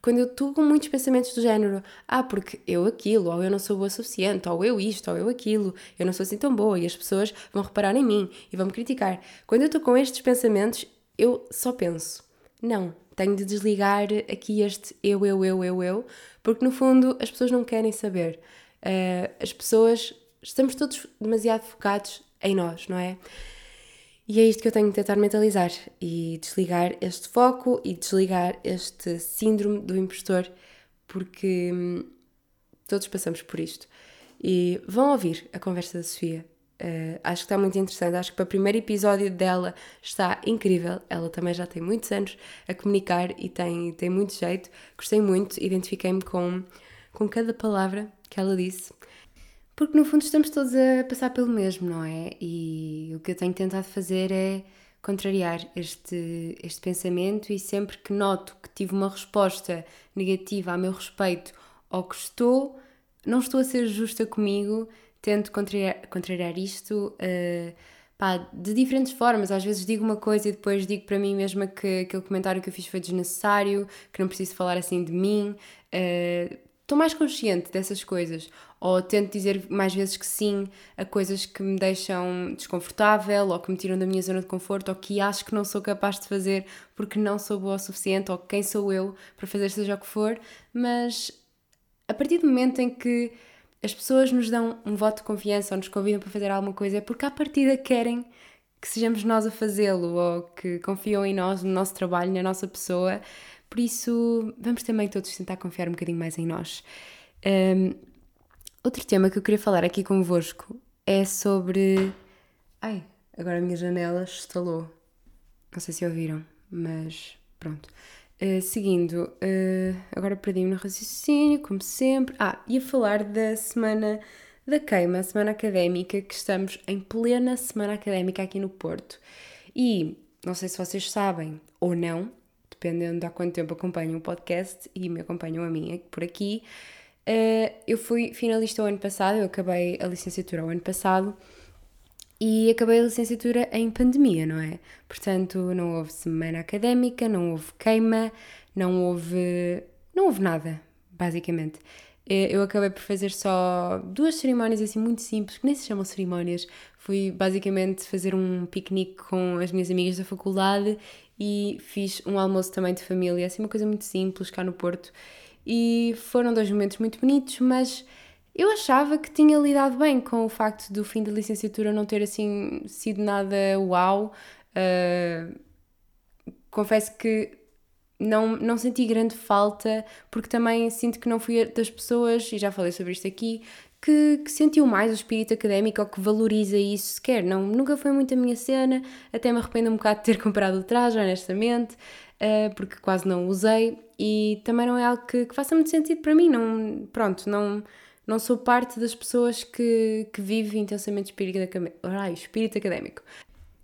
quando eu estou com muitos pensamentos do género, ah, porque eu aquilo, ou eu não sou boa o suficiente, ou eu isto, ou eu aquilo, eu não sou assim tão boa, e as pessoas vão reparar em mim e vão me criticar. Quando eu estou com estes pensamentos, eu só penso, não, tenho de desligar aqui este eu, eu, eu, eu, eu, porque no fundo as pessoas não querem saber. Uh, as pessoas, estamos todos demasiado focados em nós, não é? E é isto que eu tenho de tentar mentalizar e desligar este foco e desligar este síndrome do impostor, porque hum, todos passamos por isto. E vão ouvir a conversa da Sofia. Uh, acho que está muito interessante. Acho que para o primeiro episódio dela está incrível. Ela também já tem muitos anos a comunicar e tem, tem muito jeito. Gostei muito, identifiquei-me com, com cada palavra que ela disse. Porque no fundo estamos todos a passar pelo mesmo, não é? E o que eu tenho tentado fazer é contrariar este, este pensamento e sempre que noto que tive uma resposta negativa a meu respeito ou que estou, não estou a ser justa comigo, tento contrariar, contrariar isto uh, pá, de diferentes formas. Às vezes digo uma coisa e depois digo para mim mesma que aquele comentário que eu fiz foi desnecessário, que não preciso falar assim de mim. Uh, estou mais consciente dessas coisas. Ou tento dizer mais vezes que sim a coisas que me deixam desconfortável, ou que me tiram da minha zona de conforto, ou que acho que não sou capaz de fazer porque não sou boa o suficiente, ou quem sou eu para fazer seja o que for. Mas a partir do momento em que as pessoas nos dão um voto de confiança ou nos convidam para fazer alguma coisa, é porque à partida querem que sejamos nós a fazê-lo ou que confiam em nós, no nosso trabalho, na nossa pessoa. Por isso, vamos também todos tentar confiar um bocadinho mais em nós. Um, outro tema que eu queria falar aqui convosco é sobre. Ai, agora a minha janela estalou. Não sei se ouviram, mas pronto. Uh, seguindo, uh, agora perdi-me no raciocínio, como sempre. Ah, ia falar da semana da queima, semana académica, que estamos em plena semana académica aqui no Porto. E não sei se vocês sabem ou não, dependendo de há quanto tempo acompanham o podcast e me acompanham a mim por aqui. Uh, eu fui finalista o ano passado, eu acabei a licenciatura o ano passado e acabei a licenciatura em pandemia, não é? Portanto, não houve semana académica, não houve queima, não houve. não houve nada, basicamente. Eh, eu acabei por fazer só duas cerimónias assim muito simples, que nem se chamam cerimónias. Fui basicamente fazer um piquenique com as minhas amigas da faculdade e fiz um almoço também de família, assim uma coisa muito simples cá no Porto. E foram dois momentos muito bonitos, mas eu achava que tinha lidado bem com o facto do fim da licenciatura não ter assim sido nada uau. Uh, confesso que não, não senti grande falta, porque também sinto que não fui das pessoas, e já falei sobre isto aqui, que, que, sentiu mais o espírito académico ou que valoriza isso sequer. Não, nunca foi muito a minha cena, até me arrependo um bocado de ter comprado o traje, honestamente, uh, porque quase não usei e também não é algo que, que faça muito sentido para mim. Não, pronto, não não sou parte das pessoas que, que vive intensamente espírito, ai, espírito académico.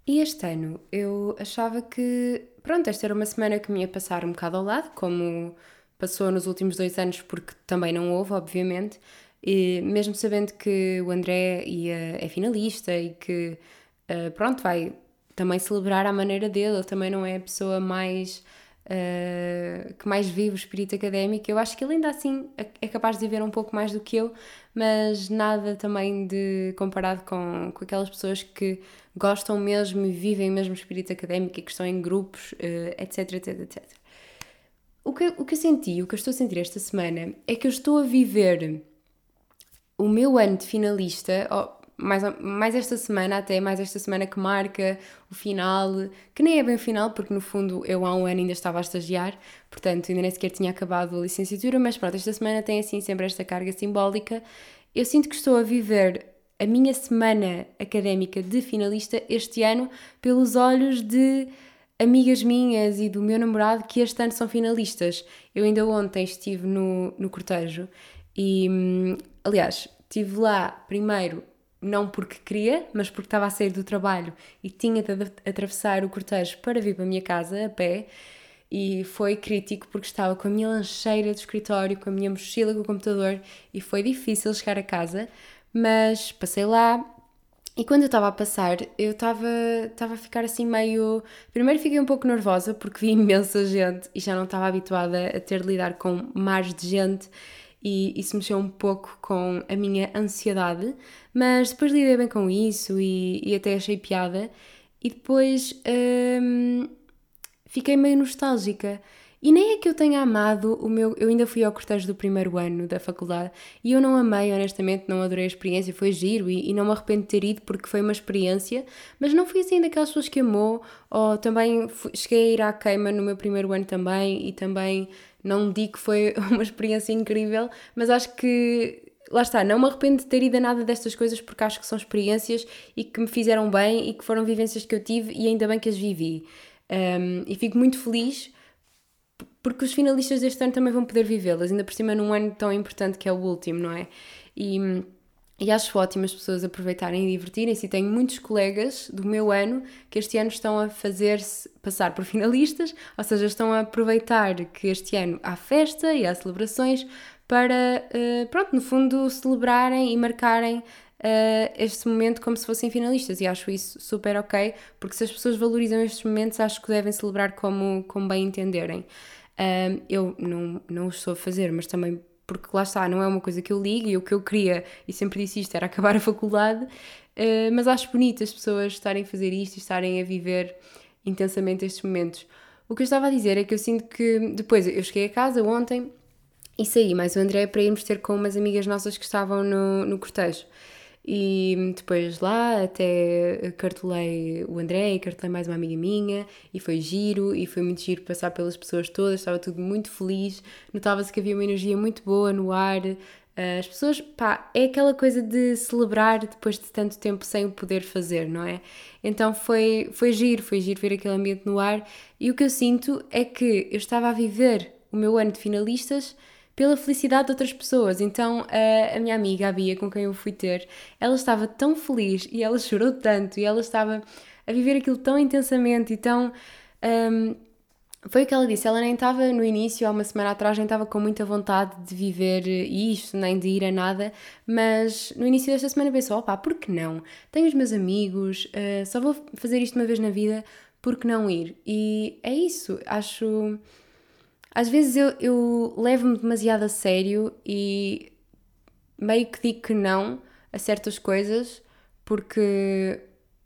E este ano eu achava que, pronto, esta era uma semana que me ia passar um bocado ao lado, como passou nos últimos dois anos, porque também não houve, obviamente, e mesmo sabendo que o André é finalista e que, uh, pronto, vai também celebrar à maneira dele, ele também não é a pessoa mais uh, que mais vive o espírito académico. Eu acho que ele ainda assim é capaz de viver um pouco mais do que eu, mas nada também de comparado com, com aquelas pessoas que gostam mesmo e vivem mesmo o espírito académico e que estão em grupos, uh, etc, etc, etc. O que, o que eu senti, o que eu estou a sentir esta semana é que eu estou a viver o meu ano de finalista, mais, mais esta semana, até mais esta semana que marca o final, que nem é bem o final, porque no fundo eu há um ano ainda estava a estagiar, portanto ainda nem sequer tinha acabado a licenciatura, mas pronto, esta semana tem assim sempre esta carga simbólica. Eu sinto que estou a viver a minha semana académica de finalista este ano pelos olhos de amigas minhas e do meu namorado que este ano são finalistas. Eu ainda ontem estive no, no cortejo e, hum, aliás, estive lá primeiro não porque queria, mas porque estava a sair do trabalho e tinha de atravessar o cortejo para vir para a minha casa a pé. E foi crítico porque estava com a minha lancheira do escritório, com a minha mochila com o computador e foi difícil chegar a casa, mas passei lá. E quando eu estava a passar, eu estava, estava a ficar assim meio. Primeiro fiquei um pouco nervosa porque vi imensa gente e já não estava habituada a ter de lidar com mares de gente e isso mexeu um pouco com a minha ansiedade, mas depois lidei bem com isso e, e até achei piada. E depois hum, fiquei meio nostálgica E nem é que eu tenha amado o meu. Eu ainda fui ao cortejo do primeiro ano da faculdade e eu não amei, honestamente, não adorei a experiência, foi giro e, e não me arrependo de ter ido porque foi uma experiência, mas não fui assim daquelas pessoas que amou, ou também fui, cheguei a ir à queima no meu primeiro ano também e também não digo que foi uma experiência incrível, mas acho que lá está, não me arrependo de ter ido a nada destas coisas porque acho que são experiências e que me fizeram bem e que foram vivências que eu tive e ainda bem que as vivi. Um, e fico muito feliz porque os finalistas deste ano também vão poder vivê-las, ainda por cima num ano tão importante que é o último, não é? E, e acho ótimo as pessoas aproveitarem e divertirem-se. E tenho muitos colegas do meu ano que este ano estão a fazer-se passar por finalistas, ou seja, estão a aproveitar que este ano há festa e há celebrações para, uh, pronto, no fundo, celebrarem e marcarem uh, este momento como se fossem finalistas e acho isso super ok, porque se as pessoas valorizam estes momentos, acho que devem celebrar como, como bem entenderem. Uh, eu não, não estou a fazer, mas também porque lá está, não é uma coisa que eu ligo e o que eu queria, e sempre disse isto, era acabar a faculdade, uh, mas acho bonito as pessoas estarem a fazer isto e estarem a viver intensamente estes momentos. O que eu estava a dizer é que eu sinto que depois eu cheguei a casa ontem e saí mais o André para irmos ter com umas amigas nossas que estavam no, no cortejo. E depois lá até cartolei o André e cartolei mais uma amiga minha e foi giro e foi muito giro passar pelas pessoas todas, estava tudo muito feliz, notava-se que havia uma energia muito boa no ar. As pessoas, pá, é aquela coisa de celebrar depois de tanto tempo sem o poder fazer, não é? Então foi, foi giro, foi giro ver aquele ambiente no ar e o que eu sinto é que eu estava a viver o meu ano de finalistas pela felicidade de outras pessoas. Então, a, a minha amiga, a Bia, com quem eu fui ter, ela estava tão feliz e ela chorou tanto e ela estava a viver aquilo tão intensamente e tão. Um, foi o que ela disse, ela nem estava no início, há uma semana atrás, nem estava com muita vontade de viver isto, nem de ir a nada, mas no início desta semana pensou, opá, por que não? Tenho os meus amigos, uh, só vou fazer isto uma vez na vida, por que não ir? E é isso, acho às vezes eu, eu levo-me demasiado a sério e meio que digo que não a certas coisas porque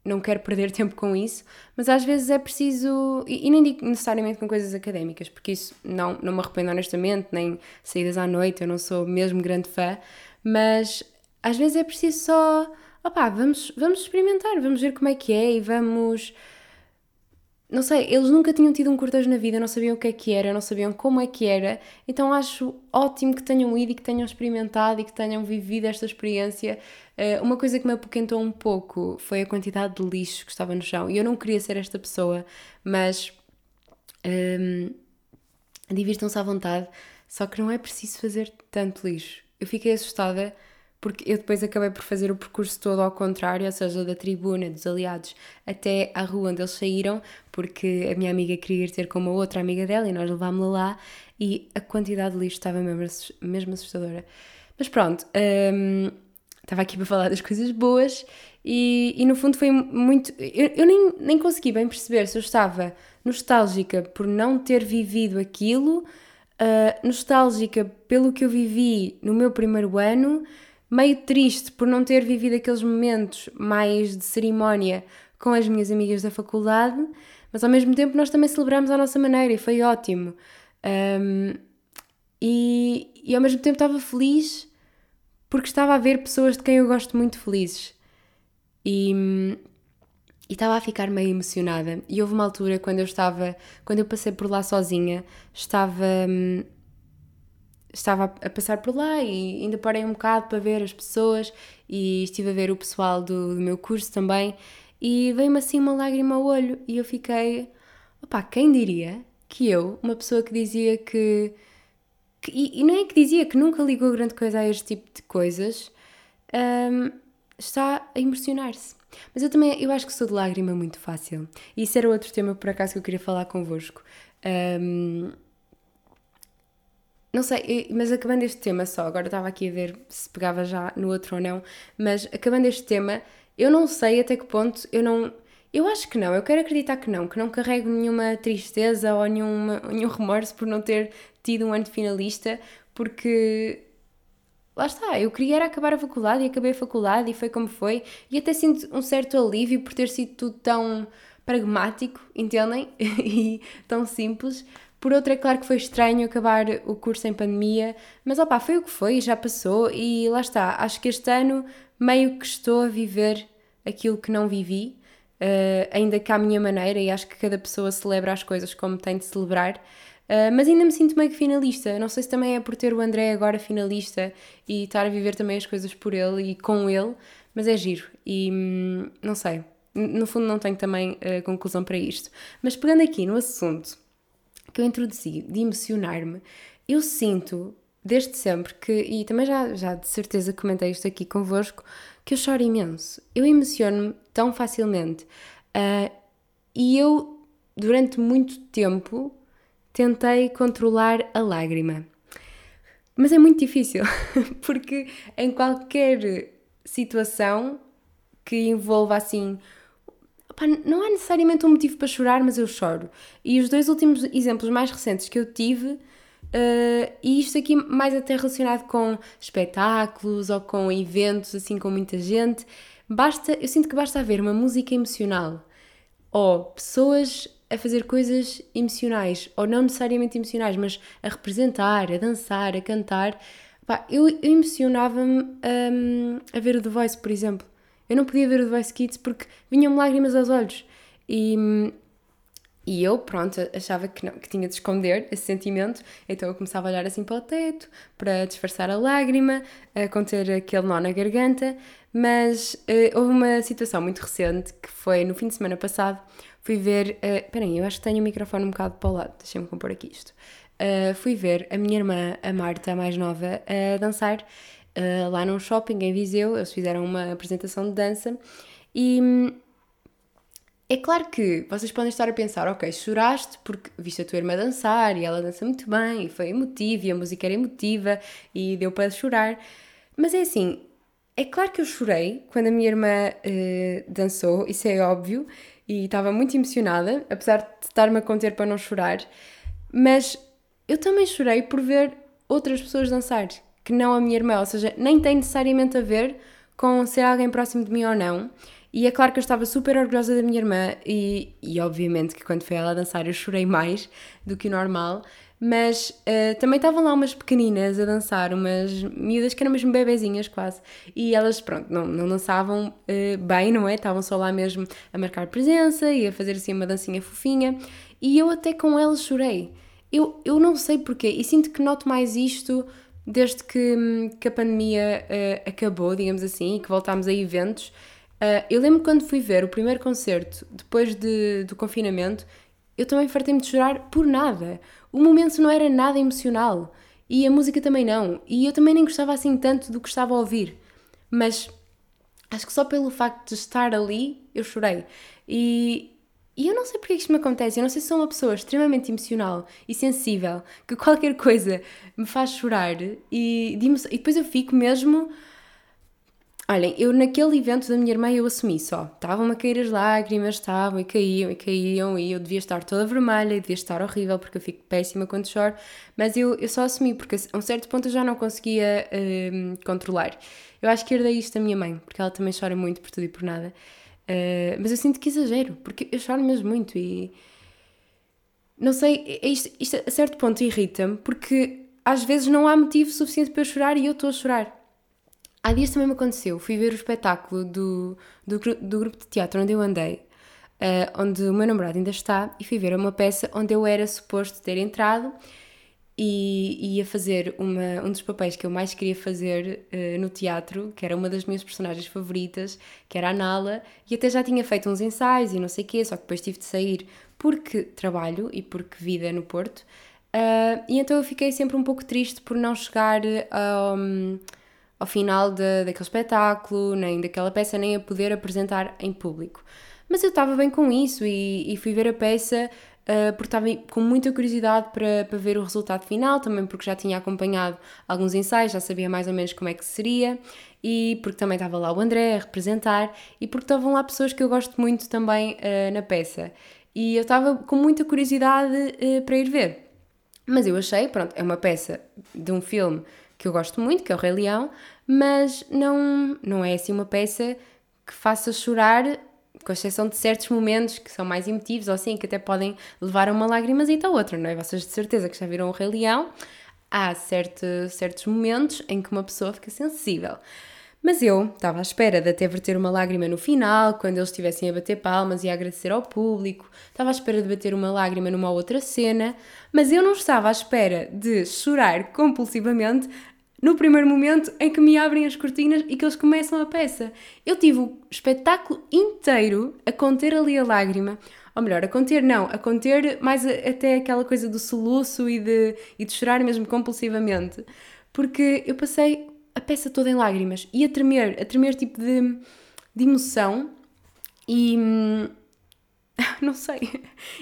não quero perder tempo com isso, mas às vezes é preciso, e, e, nem digo necessariamente com coisas académicas, porque isso não, não me arrependo honestamente, nem saídas à noite, eu não sou mesmo grande fã, mas às vezes é preciso só, opá, vamos, vamos experimentar, vamos ver como é que é e vamos não sei, eles nunca tinham tido um cortejo na vida, não sabiam o que é que era, não sabiam como é que era, então acho ótimo que tenham ido e que tenham experimentado e que tenham vivido esta experiência. Uh, uma coisa que me apoquentou um pouco foi a quantidade de lixo que estava no chão, e eu não queria ser esta pessoa, mas ehm, divirtam-se à vontade, só que não é preciso fazer tanto lixo. Eu fiquei assustada porque eu depois acabei por fazer o percurso todo ao contrário, ou seja, da tribuna dos aliados até à rua onde eles saíram, porque a minha amiga queria ir ter com uma outra amiga dela e nós levámos-la lá e a quantidade de lixo estava mesmo, assustadora. Mas pronto, hum, estava aqui para falar das coisas boas e, e no fundo foi muito. Eu, eu nem, nem consegui bem perceber se eu estava nostálgica por não ter vivido aquilo, uh, nostálgica pelo que eu vivi no meu primeiro ano meio triste por não ter vivido aqueles momentos mais de cerimónia com as minhas amigas da faculdade, mas ao mesmo tempo nós também celebramos à nossa maneira e foi ótimo. Um, e, e ao mesmo tempo estava feliz porque estava a ver pessoas de quem eu gosto muito felizes. E, e estava a ficar meio emocionada. E houve uma altura quando eu estava, quando eu passei por lá sozinha, estava. Estava a passar por lá e ainda parei um bocado para ver as pessoas e estive a ver o pessoal do, do meu curso também e veio-me assim uma lágrima ao olho e eu fiquei, opá, quem diria que eu, uma pessoa que dizia que, que e, e, não é que dizia que nunca ligou grande coisa a este tipo de coisas, um, está a emocionar-se. Mas eu também, eu acho que sou de lágrima muito fácil. E isso era outro tema, por acaso, que eu queria falar convosco. Um, não sei, mas acabando este tema só, agora estava aqui a ver se pegava já no outro ou não, mas acabando este tema, eu não sei até que ponto eu não. Eu acho que não, eu quero acreditar que não, que não carrego nenhuma tristeza ou nenhuma, nenhum remorso por não ter tido um ano de finalista, porque lá está, eu queria era acabar a faculdade e acabei a faculdade e foi como foi, e até sinto um certo alívio por ter sido tudo tão pragmático, entendem? e tão simples, Por outro, é claro que foi estranho acabar o curso em pandemia, mas opá, foi o que foi, já passou e lá está. Acho que este ano meio que estou a viver aquilo que não vivi, uh, ainda que à minha maneira, e acho que cada pessoa celebra as coisas como tem de celebrar. Uh, mas ainda me sinto meio que finalista. Não sei se também é por ter o André agora finalista e estar a viver também as coisas por ele e com ele, mas é giro. E hum, não sei, no fundo não tenho também uh, conclusão para isto. Mas pegando aqui no assunto que eu introduzi de emocionar-me, eu sinto desde sempre que, e também já, já de certeza comentei isto aqui convosco, que eu choro imenso. Eu emociono-me tão facilmente. Uh, e eu, durante muito tempo, tentei controlar a lágrima. Mas é muito difícil, porque em qualquer situação que envolva assim. Não há necessariamente um motivo para chorar, mas eu choro. E os dois últimos exemplos mais recentes que eu tive Uh, e isto aqui mais até relacionado com espetáculos ou com eventos assim com muita gente. Basta, eu sinto que basta haver uma música emocional ou pessoas a fazer coisas emocionais, ou não necessariamente emocionais, mas a representar, a dançar, a cantar. Eu, eu emocionava-me um, a ver o The Voice, por exemplo. Eu não podia ver o The Voice Kids porque vinham-me lágrimas aos olhos. E e eu, pronto, achava que, não, que tinha de esconder esse sentimento, então eu começava a olhar assim para o teto, para disfarçar a lágrima, a conter aquele nó na garganta, mas uh, houve uma situação muito recente que foi no fim de semana passado, fui ver, uh, peraí, eu acho que tenho o microfone um bocado para o lado, deixem-me compor aqui isto. Uh, fui ver a minha irmã, a Marta, a mais nova, a dançar uh, lá num shopping em Viseu, eles fizeram uma apresentação de dança e hum, é claro que vocês podem estar a pensar, ok, choraste porque viste a tua irmã dançar e ela dança muito bem e foi emotiva e a música era emotiva e deu para chorar. Mas é assim, é claro que eu chorei quando a minha irmã uh, dançou, isso é óbvio, e estava muito emocionada, apesar de estar-me a conter para não chorar, mas eu também chorei por ver outras pessoas dançar, que não a minha irmã, ou seja, nem tem necessariamente a ver com ser alguém próximo de mim ou não. E é claro que eu estava super orgulhosa da minha irmã e, e obviamente que quando foi ela a dançar eu chorei mais do que o normal, mas uh, também estavam lá umas pequeninas a dançar, umas miúdas que eram mesmo bebezinhas quase, e elas, pronto, não, não dançavam uh, bem, não é? Estavam só lá mesmo a marcar presença e a fazer assim uma dancinha fofinha, e eu até com elas chorei. Eu, eu não sei porquê, e sinto que noto mais isto desde que, que a pandemia uh, acabou, digamos assim, e que voltámos a eventos. Uh, eu lembro quando fui ver o primeiro concerto depois de, do confinamento, eu também fartei-me de chorar por nada. O momento não era nada emocional e a música também não. E eu também nem gostava assim tanto do que estava a ouvir. Mas acho que só pelo facto de estar ali eu chorei. E, e eu não sei porque isto me acontece. Eu não sei se sou uma pessoa extremamente emocional e sensível, que qualquer coisa me faz chorar e, e depois eu fico mesmo Olhem, eu naquele evento da minha irmã eu assumi só. Estavam a cair as lágrimas, estavam e caíam e caíam e eu devia estar toda vermelha e devia estar horrível porque eu fico péssima quando choro, mas eu, eu só assumi porque a um certo ponto eu já não conseguia uh, controlar. Eu acho que herdei isto da minha mãe, porque ela também chora muito por tudo e por nada. Uh, mas eu sinto que exagero, porque eu choro mesmo muito e. Não sei, é isto, isto a certo ponto irrita-me porque às vezes não há motivo suficiente para eu chorar e eu estou a chorar. Há dias também me aconteceu, fui ver o espetáculo do, do, do grupo de teatro onde eu andei, uh, onde o meu namorado ainda está, e fui ver uma peça onde eu era suposto ter entrado e ia fazer uma, um dos papéis que eu mais queria fazer uh, no teatro, que era uma das minhas personagens favoritas, que era a Nala, e até já tinha feito uns ensaios e não sei o quê, só que depois tive de sair porque trabalho e porque vida no Porto, uh, e então eu fiquei sempre um pouco triste por não chegar a. Um, ao final de, daquele espetáculo, nem daquela peça, nem a poder apresentar em público. Mas eu estava bem com isso e, e fui ver a peça uh, porque estava com muita curiosidade para, para ver o resultado final, também porque já tinha acompanhado alguns ensaios, já sabia mais ou menos como é que seria e porque também estava lá o André a representar e porque estavam lá pessoas que eu gosto muito também uh, na peça. E eu estava com muita curiosidade uh, para ir ver. Mas eu achei, pronto, é uma peça de um filme que eu gosto muito, que é o Rei Leão, mas não, não é assim uma peça que faça chorar com exceção de certos momentos que são mais emotivos ou assim, que até podem levar a uma lágrima e a outra, não é? Vocês de certeza que já viram o Rei Leão, há certo, certos momentos em que uma pessoa fica sensível. Mas eu estava à espera de até verter uma lágrima no final, quando eles estivessem a bater palmas e a agradecer ao público. Estava à espera de bater uma lágrima numa outra cena, mas eu não estava à espera de chorar compulsivamente no primeiro momento em que me abrem as cortinas e que eles começam a peça. Eu tive o espetáculo inteiro a conter ali a lágrima, ou melhor, a conter não, a conter mais até aquela coisa do soluço e de, e de chorar mesmo compulsivamente, porque eu passei a peça toda em lágrimas e a tremer, a tremer tipo de, de emoção e hum, não sei,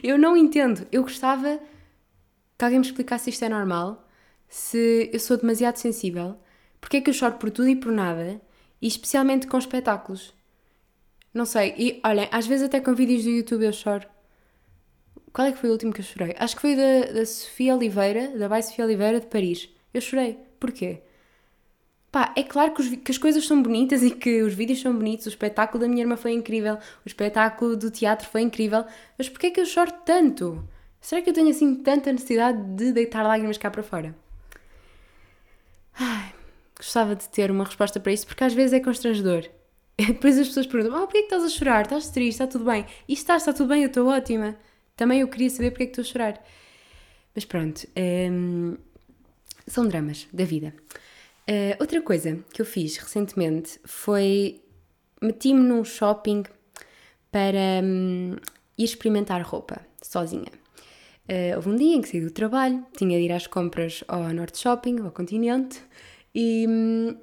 eu não entendo, eu gostava que alguém me explicasse se isto é normal se eu sou demasiado sensível, porque é que eu choro por tudo e por nada, e especialmente com espetáculos. Não sei, e olhem, às vezes até com vídeos do YouTube eu choro. Qual é que foi o último que eu chorei? Acho que foi da, da Sofia Oliveira, da Bai Sofia Oliveira de Paris. Eu chorei. Porquê? Pá, é claro que, os, que, as coisas são bonitas e que os vídeos são bonitos, o espetáculo da minha irmã foi incrível, o espetáculo do teatro foi incrível, mas porquê é que eu choro tanto? Será que eu tenho assim tanta necessidade de deitar lágrimas cá para fora? Ai, gostava de ter uma resposta para isso, porque às vezes é constrangedor. Depois as pessoas perguntam: Ah, porquê é que estás a chorar? Estás triste? Está tudo bem? E está, está tudo bem, eu estou ótima. Também eu queria saber porque é que estou a chorar. Mas pronto, hum, são dramas da vida. Uh, outra coisa que eu fiz recentemente foi meti-me num shopping para hum, ir experimentar roupa sozinha. Uh, houve um dia em que saí do trabalho, tinha de ir às compras ao Norte Shopping, ao continente, e,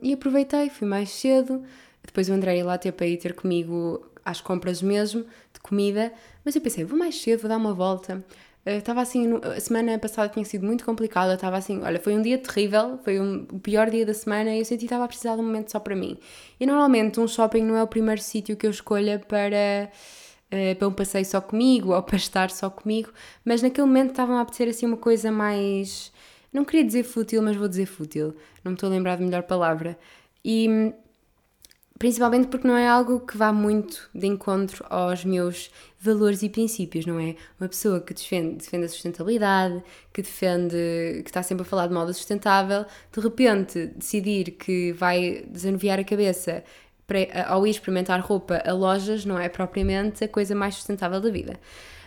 e aproveitei, fui mais cedo. Depois o André ia lá ter para ir ter comigo às compras mesmo, de comida, mas eu pensei, vou mais cedo, vou dar uma volta. Estava uh, assim, a semana passada tinha sido muito complicada, estava assim, olha, foi um dia terrível, foi um, o pior dia da semana e eu senti que estava a precisar de um momento só para mim. E normalmente um shopping não é o primeiro sítio que eu escolha para uh, para um passeio só comigo ou para estar só comigo, mas naquele momento estavam a apetecer assim uma coisa mais. Não queria dizer fútil, mas vou dizer fútil, não me estou a lembrar de melhor palavra. E principalmente porque não é algo que vá muito de encontro aos meus valores e princípios, não é? Uma pessoa que defende, defende a sustentabilidade, que defende, que está sempre a falar de moda sustentável, de repente decidir que vai desanuviar a cabeça ao ir experimentar roupa a lojas não é propriamente a coisa mais sustentável da vida.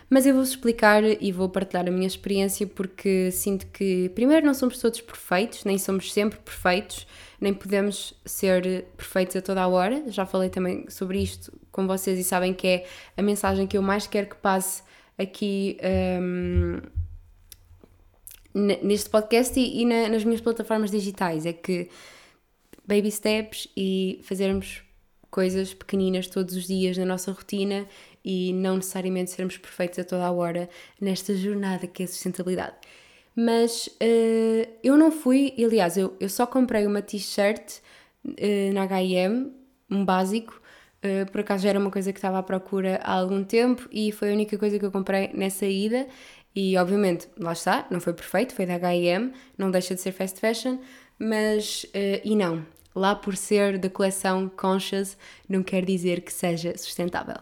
Mas eu vou-vos explicar e vou partilhar a minha experiência porque sinto que, primeiro, não somos todos perfeitos, nem somos sempre perfeitos, nem podemos ser perfeitos a toda a hora. Já falei também sobre isto com vocês e sabem que é a mensagem que eu mais quero que passe aqui um, neste podcast e, e na, nas minhas plataformas digitais. É que baby steps e fazermos coisas pequeninas todos os dias na nossa rotina e não necessariamente sermos perfeitos a toda a hora nesta jornada que é a sustentabilidade. Mas uh, eu não fui, aliás, eu, eu só comprei uma t-shirt uh, na HM, um básico, uh, por acaso já era uma coisa que estava à procura há algum tempo e foi a única coisa que eu comprei nessa ida. E obviamente, lá está, não foi perfeito, foi da HM, não deixa de ser fast fashion, mas. e não, lá por ser da coleção Conscious, não quer dizer que seja sustentável.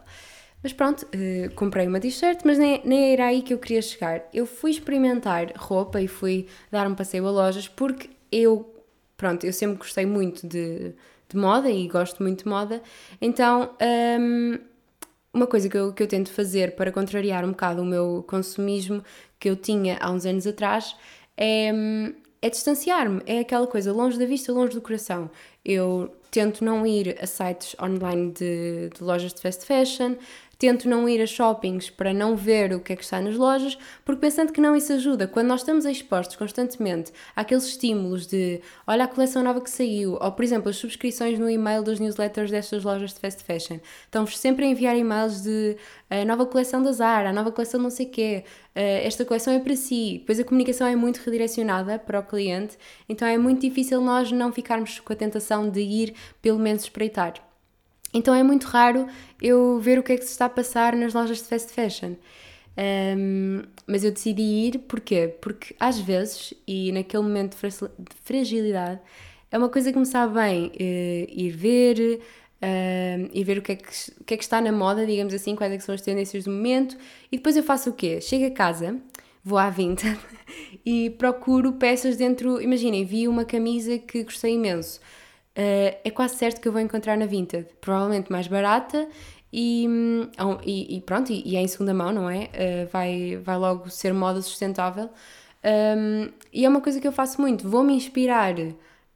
Mas pronto, uh, comprei uma t-shirt, mas nem, nem era aí que eu queria chegar. Eu fui experimentar roupa e fui dar um passeio a lojas porque eu, pronto, eu sempre gostei muito de, de moda e gosto muito de moda, então um, uma coisa que eu, que eu tento fazer para contrariar um bocado o meu consumismo que eu tinha há uns anos atrás é hum, é distanciar-me, é aquela coisa longe da vista, longe do coração. Eu tento não ir a sites online de, de lojas de fast fashion, Tento não ir a shoppings para não ver o que é que está nas lojas, porque pensando que não isso ajuda. Quando nós estamos expostos constantemente àqueles estímulos de olha a coleção nova que saiu, ou por exemplo as subscrições no e-mail das newsletters destas lojas de fast fashion, estão-vos sempre a enviar e-mails de a nova coleção da Zara, a nova coleção não sei quê, esta coleção é para si. Depois a comunicação é muito redirecionada para o cliente, então é muito difícil nós não ficarmos com a tentação de ir pelo menos espreitar. Então é muito raro eu ver o que é que se está a passar nas lojas de fast fashion. Um, mas eu decidi ir, porquê? Porque às vezes, e naquele momento de fragilidade, é uma coisa que me sabe bem uh, ir ver, uh, e ver o que, é que, o que é que está na moda, digamos assim, quais é são as tendências do momento. E depois eu faço o quê? Chego a casa, vou à Vinted e procuro peças dentro. Imaginem, vi uma camisa que gostei imenso. Uh, é quase certo que eu vou encontrar na Vinted, provavelmente mais barata e, hum, e, e pronto, e, e, é em segunda mão, não é? Uh, vai, vai logo ser moda sustentável. Um, e é uma coisa que eu faço muito, vou-me inspirar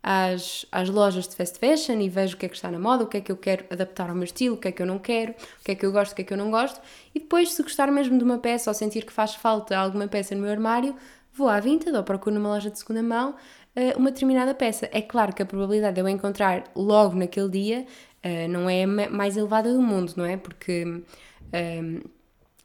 às, às lojas de fast fashion e vejo o que é que está na moda, o que é que eu quero adaptar ao meu estilo, o que é que eu não quero, o que é que eu gosto, o que é que eu não gosto, e depois, se gostar mesmo de uma peça ou sentir que faz falta alguma peça no meu armário, vou à Vinted ou procuro numa loja de segunda mão uma determinada peça. É claro que a probabilidade de eu encontrar logo naquele dia uh, não é mais elevada do mundo, não é? Porque. Ehm,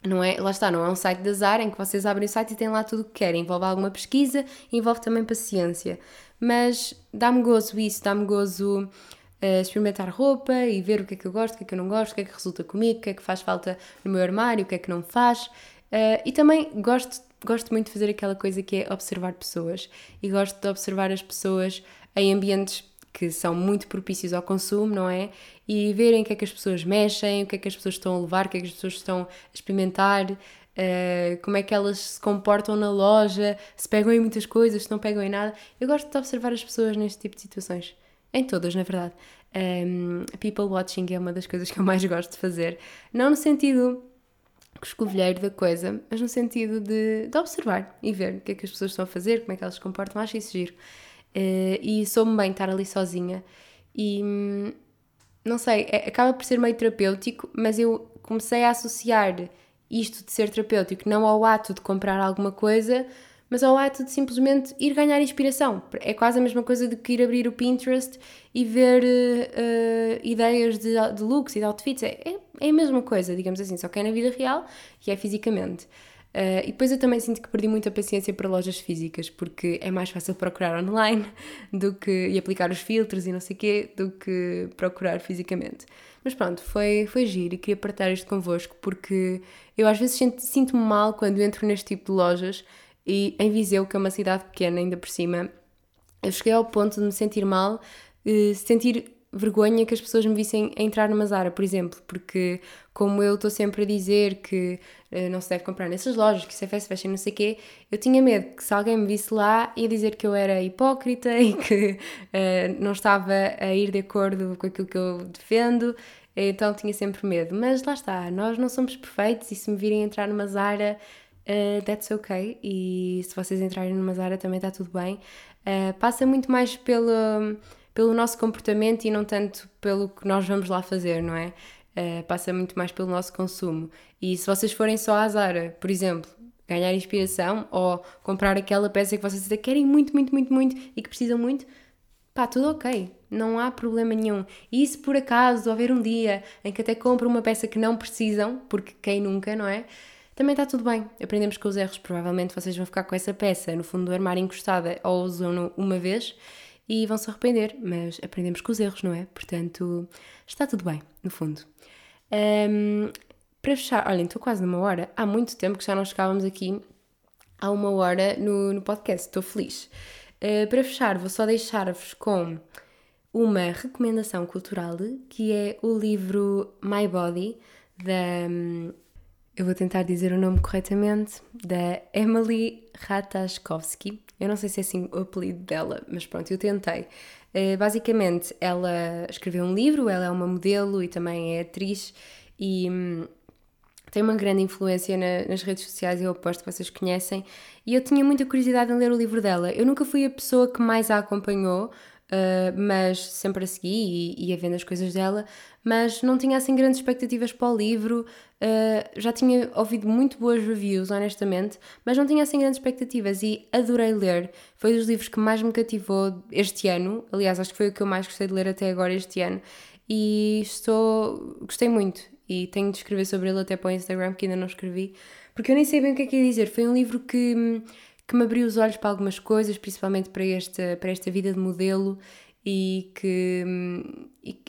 não é, lá está, não é um site da Zara em que vocês abrem o site e têm lá tudo o que querem. Envolve alguma pesquisa, envolve também paciência. Mas dá-me gozo isso, dá-me gozo uh, experimentar roupa e ver o que é que eu gosto, o que é que eu não gosto, o que é que resulta comigo, o que é que faz falta no meu armário, o que é que não faz. Uh, e também gosto, gosto muito de fazer aquela coisa que é observar pessoas. E gosto de observar as pessoas em ambientes que são muito propícios ao consumo, não é? E verem o que é que as pessoas mexem, o que é que as pessoas estão a levar, o que é que as pessoas estão a experimentar, uh, como é que elas se comportam na loja, se pegam em muitas coisas, se não pegam em nada. Eu gosto de observar as pessoas neste tipo de situações. Em todas, na verdade. Um, people watching é uma das coisas que eu mais gosto de fazer. Não no sentido escovilheiro da coisa, mas no sentido de, de, observar e ver o que é que as pessoas estão a fazer, como é que elas se comportam, acho isso giro. Uh, e soube-me bem estar ali sozinha e hum, não sei, é, acaba por ser meio terapêutico, mas eu comecei a associar isto de ser terapêutico não ao ato de comprar alguma coisa, mas ao ato de simplesmente ir ganhar inspiração. É quase a mesma coisa de que ir abrir o Pinterest e ver uh, ideias de, de looks e de outfits. É, é, é a mesma coisa, digamos assim, só que é na vida real e é fisicamente. Uh, e depois eu também sinto que perdi muita paciência para lojas físicas, porque é mais fácil procurar online do que, e aplicar os filtros e não sei o quê, do que procurar fisicamente. Mas pronto, foi, foi giro e queria partilhar isto convosco, porque eu às vezes sinto-me mal quando entro neste tipo de lojas e em Viseu, que é uma cidade pequena ainda por cima, eu cheguei ao ponto de me sentir mal, uh, sentir vergonha que as pessoas me vissem entrar numa Zara, por exemplo, porque como eu estou sempre a dizer que uh, não se deve comprar nessas lojas, que isso é fast fashion, não sei o quê, eu tinha medo que se alguém me visse lá ia dizer que eu era hipócrita e que uh, não estava a ir de acordo com aquilo que eu defendo, então tinha sempre medo. Mas lá está, nós não somos perfeitos e se me virem entrar numa Zara, uh, that's ok. E se vocês entrarem numa Zara também está tudo bem. passa muito mais pelo pelo nosso comportamento e não tanto pelo que nós vamos lá fazer, não é? Uh, passa muito mais pelo nosso consumo. E se vocês forem só à Zara, por exemplo, ganhar inspiração ou comprar aquela peça que vocês querem muito, muito, muito, muito e que precisam muito, pá, tudo ok, não há problema nenhum. E se por acaso houver um dia em que até compram uma peça que não precisam, porque quem nunca, não é? Também está tudo bem, aprendemos com os erros. Provavelmente vocês vão ficar com essa peça no fundo do armário encostada ou usam uma vez e vão se arrepender, mas aprendemos com os erros, não é? Portanto, está tudo bem, no fundo. Um, para fechar, olhem, estou quase numa hora. Há muito tempo que já não chegávamos aqui há uma hora no, no podcast, estou feliz. Uh, para fechar, vou só deixar-vos com uma recomendação cultural que é o livro My Body da. Eu vou tentar dizer o nome corretamente, da Emily Ratajkowski. Eu não sei se é assim o apelido dela, mas pronto, eu tentei. Uh, basicamente, ela escreveu um livro, ela é uma modelo e também é atriz e hum, tem uma grande influência na, nas redes sociais, eu aposto que vocês conhecem. E eu tinha muita curiosidade em ler o livro dela. Eu nunca fui a pessoa que mais a acompanhou, Uh, mas sempre a seguir e, a vendo as coisas dela, mas não tinha assim grandes expectativas para o livro. Uh, já tinha ouvido muito boas reviews, honestamente, mas não tinha assim grandes expectativas e adorei ler. Foi um dos livros que mais me cativou este ano. Aliás, acho que foi o que eu mais gostei de ler até agora este ano. E estou. gostei muito. E tenho de escrever sobre ele até para o Instagram, que ainda não escrevi, porque eu nem sei bem o que é que ia dizer. Foi um livro que que me abriu os olhos para algumas coisas, principalmente para esta, para esta vida de modelo e que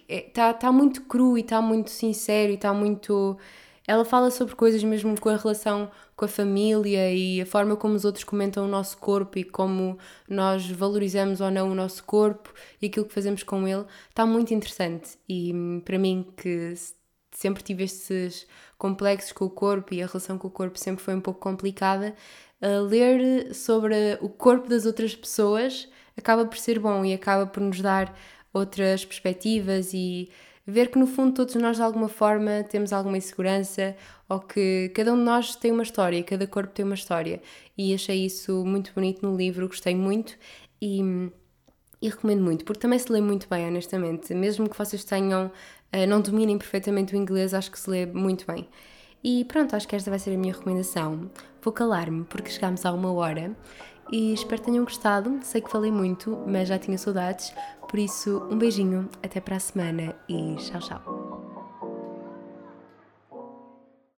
está é, tá muito cru e está muito sincero e está muito. ela fala sobre coisas mesmo com a relação com a família e a forma como os outros comentam o nosso corpo e como nós valorizamos ou não o nosso corpo e aquilo que fazemos com ele. Está muito interessante e hum, para mim que sempre tive estes complexos com o corpo e a relação com o corpo sempre foi um pouco complicada, ler sobre o corpo das outras pessoas acaba por ser bom e acaba por nos dar outras perspectivas e ver que no fundo todos nós de alguma forma temos alguma insegurança ou que cada um de nós tem uma história, cada corpo tem uma história. E achei isso muito bonito no livro, gostei muito e, e recomendo muito, porque também se lê muito bem, honestamente. Mesmo que vocês tenham, uh, não dominem perfeitamente o inglês, acho que se lê muito bem. E pronto, acho que esta vai ser a minha recomendação. Vou calar-me porque chegámos a uma hora e espero que tenham gostado. Sei que falei muito, mas já tinha saudades. Por isso, um beijinho, até para a semana e tchau, tchau.